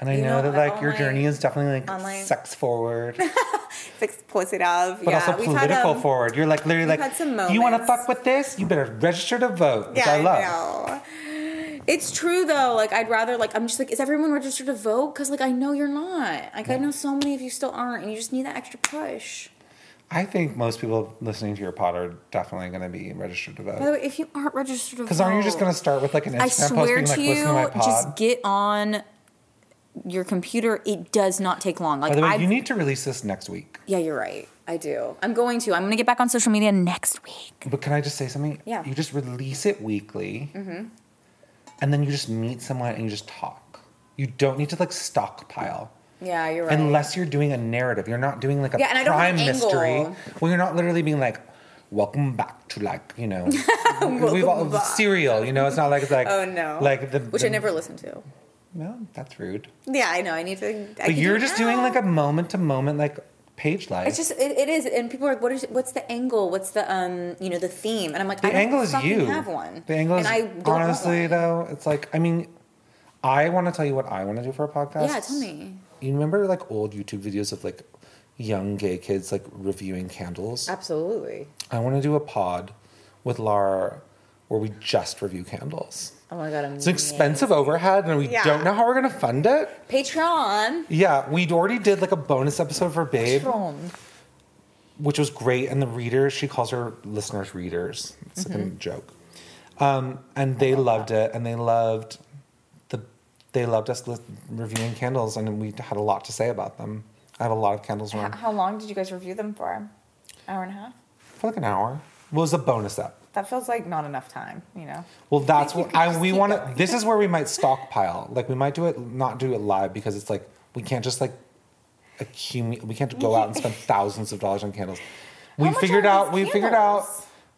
Speaker 2: and I
Speaker 1: You
Speaker 2: know,
Speaker 1: know,
Speaker 2: that like your
Speaker 1: online-
Speaker 2: journey is definitely like
Speaker 1: online-
Speaker 2: sex forward,
Speaker 1: Fix positive.
Speaker 2: but
Speaker 1: yeah,
Speaker 2: also
Speaker 1: we've had,
Speaker 2: political
Speaker 1: um,
Speaker 2: forward. You're like literally
Speaker 1: we've
Speaker 2: like,
Speaker 1: had some
Speaker 2: you want to
Speaker 1: moments.
Speaker 2: fuck with this? You better register to vote, which
Speaker 1: Yeah,
Speaker 2: I love.
Speaker 1: know. It's true though. Like I'd rather like I'm just like, is everyone registered to vote? Because like I know you're not. Like I know so many of you still aren't, and you just need that extra push.
Speaker 2: I think most people listening to your pod are definitely going to be registered to vote.
Speaker 1: By the way, if you aren't registered to vote,
Speaker 2: Because aren't you just going to start with like an Instagram
Speaker 1: I
Speaker 2: post
Speaker 1: swear
Speaker 2: being like,
Speaker 1: to
Speaker 2: listen
Speaker 1: you,
Speaker 2: to my pod?
Speaker 1: just get on your computer. It does not take long. Like
Speaker 2: By the way,
Speaker 1: I've-
Speaker 2: you need to release this next week.
Speaker 1: Yeah, you're right. I do. I'm going to. I'm going to get back on social media next week.
Speaker 2: But can I just say something?
Speaker 1: Yeah.
Speaker 2: You just release it weekly, mm-hmm. And then you just meet someone and you just talk. You don't need to like stockpile.
Speaker 1: Yeah, you're right.
Speaker 2: Unless you're doing a narrative, you're not doing like a
Speaker 1: Yeah, and I don't
Speaker 2: crime mystery.
Speaker 1: angle.
Speaker 2: Well, you're not literally being like, "Welcome back to like you know, we've all
Speaker 1: back.
Speaker 2: serial." You know, it's not like it's like
Speaker 1: Oh no.
Speaker 2: like the
Speaker 1: which
Speaker 2: the,
Speaker 1: I never listened to.
Speaker 2: No, that's rude.
Speaker 1: Yeah, I know. I need to. I
Speaker 2: But you're
Speaker 1: do
Speaker 2: just doing like a moment to moment like page life.
Speaker 1: It's just it, it is, and people are like, "What is? What's the angle? What's the um? You know, the theme?" And I'm like,
Speaker 2: the
Speaker 1: I don't
Speaker 2: angle is you.
Speaker 1: Have one.
Speaker 2: The angle is
Speaker 1: and I don't
Speaker 2: honestly though. It's like I mean, I want to tell you what I want to do for a podcast.
Speaker 1: Yeah, tell me.
Speaker 2: You remember like old YouTube videos of like young gay kids like reviewing candles?
Speaker 1: Absolutely.
Speaker 2: I want to do a pod with Laura where we just review candles.
Speaker 1: Oh my god, I'm.
Speaker 2: It's an expensive overhead, and we
Speaker 1: Yeah.
Speaker 2: don't know how we're gonna fund it.
Speaker 1: Patreon.
Speaker 2: Yeah, we already did like a bonus episode for Babe,
Speaker 1: Patreon.
Speaker 2: which was great. And the readers, she calls her listeners readers. It's like a
Speaker 1: Mm-hmm.
Speaker 2: joke. Um, and they loved it, and they loved the they loved us li- reviewing candles, and we had a lot to say about them. I have a lot of candles around
Speaker 1: How long did you guys review them for? Hour and a half.
Speaker 2: for like an hour. It was a bonus ep.
Speaker 1: That feels like not enough time. You know.
Speaker 2: Well, that's what I we want to. This is where we might stockpile. Like we might do it, not do it live because it's like we can't just like accumulate. We can't go out and spend thousands of dollars on candles. We figured out. We figured out.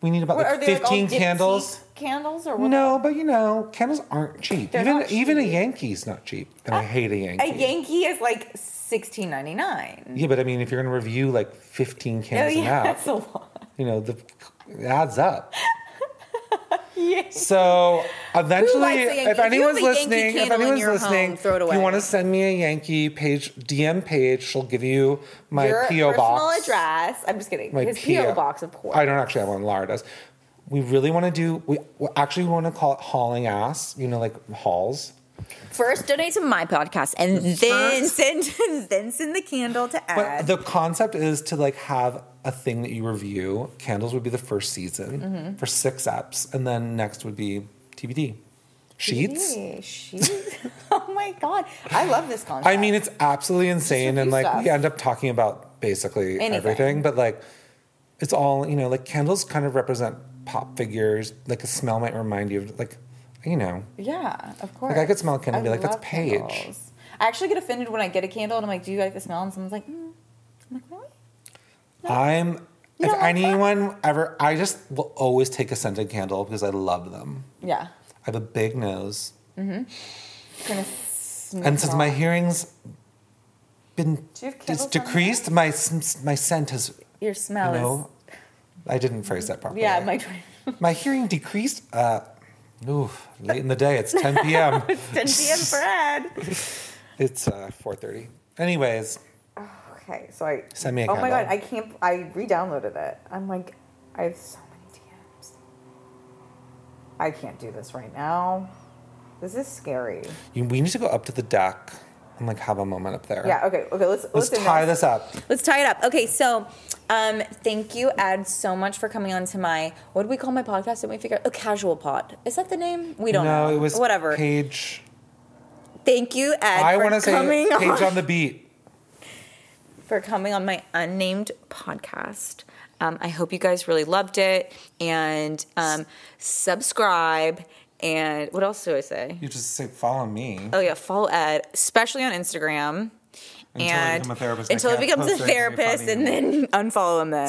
Speaker 2: We need about
Speaker 1: What,
Speaker 2: like
Speaker 1: are they like
Speaker 2: fifteen candles.
Speaker 1: Candles or what?
Speaker 2: No, but you know, candles aren't cheap.
Speaker 1: They're
Speaker 2: even
Speaker 1: not
Speaker 2: even a
Speaker 1: cheap.
Speaker 2: Yankee's not cheap, and I uh, hate a Yankee.
Speaker 1: A Yankee is like sixteen ninety nine.
Speaker 2: Yeah, but I mean, if you're gonna review like fifteen
Speaker 1: oh,
Speaker 2: candles oh, yeah,
Speaker 1: that's a lot.
Speaker 2: you know, the it adds up. So eventually,
Speaker 1: likes a Yankee?
Speaker 2: if
Speaker 1: If
Speaker 2: anyone's
Speaker 1: Yankee
Speaker 2: listening, if anyone's listening,
Speaker 1: home, throw it
Speaker 2: if you want to send me a Yankee Paige, DM Paige, she'll give you my
Speaker 1: Your
Speaker 2: PO box.
Speaker 1: address. I'm just kidding.
Speaker 2: My
Speaker 1: His PO box, of course.
Speaker 2: I don't actually have one. Laura does. We really want to do. We, we actually want to call it hauling ass. You know, like hauls.
Speaker 1: First, donate to my podcast, and then send then send the candle to
Speaker 2: But the concept is to like have a thing that you review. Candles would be the first season
Speaker 1: Mm-hmm.
Speaker 2: for six eps, and then next would be TBD. Sheets.
Speaker 1: Sheets. oh my god, I love this concept.
Speaker 2: I mean, it's absolutely insane, and like
Speaker 1: stuff.
Speaker 2: we end up talking about basically
Speaker 1: Anything.
Speaker 2: everything. But like, it's all you know. Like candles kind of represent pop figures. Like a smell might remind you of like, you know.
Speaker 1: yeah, of course.
Speaker 2: Like I could smell a candle and be like, "That's Paige."
Speaker 1: candles. I actually get offended when I get a candle and I'm like, "Do you like the smell?" And someone's like, mm. "I'm like, really?"
Speaker 2: I'm.
Speaker 1: You
Speaker 2: If
Speaker 1: don't like that?
Speaker 2: anyone ever, I just will always take a scented candle because I love them.
Speaker 1: Yeah,
Speaker 2: I have a big nose.
Speaker 1: kind of. sniff
Speaker 2: And since my hearing's been
Speaker 1: you
Speaker 2: it's decreased, my my scent has
Speaker 1: your
Speaker 2: you
Speaker 1: smell
Speaker 2: know. I didn't phrase that properly.
Speaker 1: yeah, my
Speaker 2: my hearing decreased. Uh, ooh, late in the day. It's 10 p.m.
Speaker 1: 10 p.m. for Ed.
Speaker 2: it's uh, 4:30. Anyways,
Speaker 1: Okay, so I
Speaker 2: Send me a
Speaker 1: Oh my god. I can't. I re-downloaded it. I'm like, I have so many DMs. I can't do this right now. This is scary.
Speaker 2: you, we need to go up to the deck and like have a moment up there.
Speaker 1: Yeah. Okay. Okay. Let's
Speaker 2: Let's
Speaker 1: listen
Speaker 2: tie
Speaker 1: this.
Speaker 2: this up.
Speaker 1: Let's tie it up. Okay. So, um, thank you, Ed, so much for coming on to my what do we call my podcast? Didn't we figure out a casual pod? Is that the name? We don't know.
Speaker 2: no,
Speaker 1: know.
Speaker 2: it was
Speaker 1: whatever.
Speaker 2: Paige.
Speaker 1: Thank you, Ed,
Speaker 2: I
Speaker 1: for
Speaker 2: want to say
Speaker 1: coming
Speaker 2: Paige
Speaker 1: on,
Speaker 2: on the beat.
Speaker 1: for coming on my unnamed podcast. Um, I hope you guys really loved it and um, subscribe. And what else do I say?
Speaker 2: You just say follow me.
Speaker 1: Oh yeah, follow Ed, especially on Instagram.
Speaker 2: Until I become a therapist,
Speaker 1: until
Speaker 2: can't
Speaker 1: becomes a therapist, and then unfollow him then.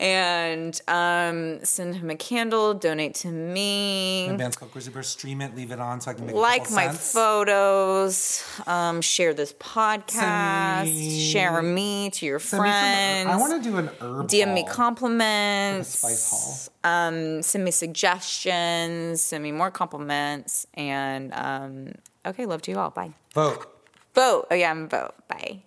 Speaker 1: And um, send him a candle. Donate to
Speaker 2: My
Speaker 1: me.
Speaker 2: band's called Grizzly Bear. Stream it, leave it on so I can make
Speaker 1: Like my
Speaker 2: cents.
Speaker 1: photos. Um, share this podcast.
Speaker 2: me-
Speaker 1: share me to your
Speaker 2: Send me some-
Speaker 1: friends.
Speaker 2: I want to do an herb.
Speaker 1: DM me compliments.
Speaker 2: Spice
Speaker 1: Um, send me suggestions. Send me more compliments. And um, okay, love to you all. Bye.
Speaker 2: Vote.
Speaker 1: Vote. Oh yeah, I'm vote. Bye.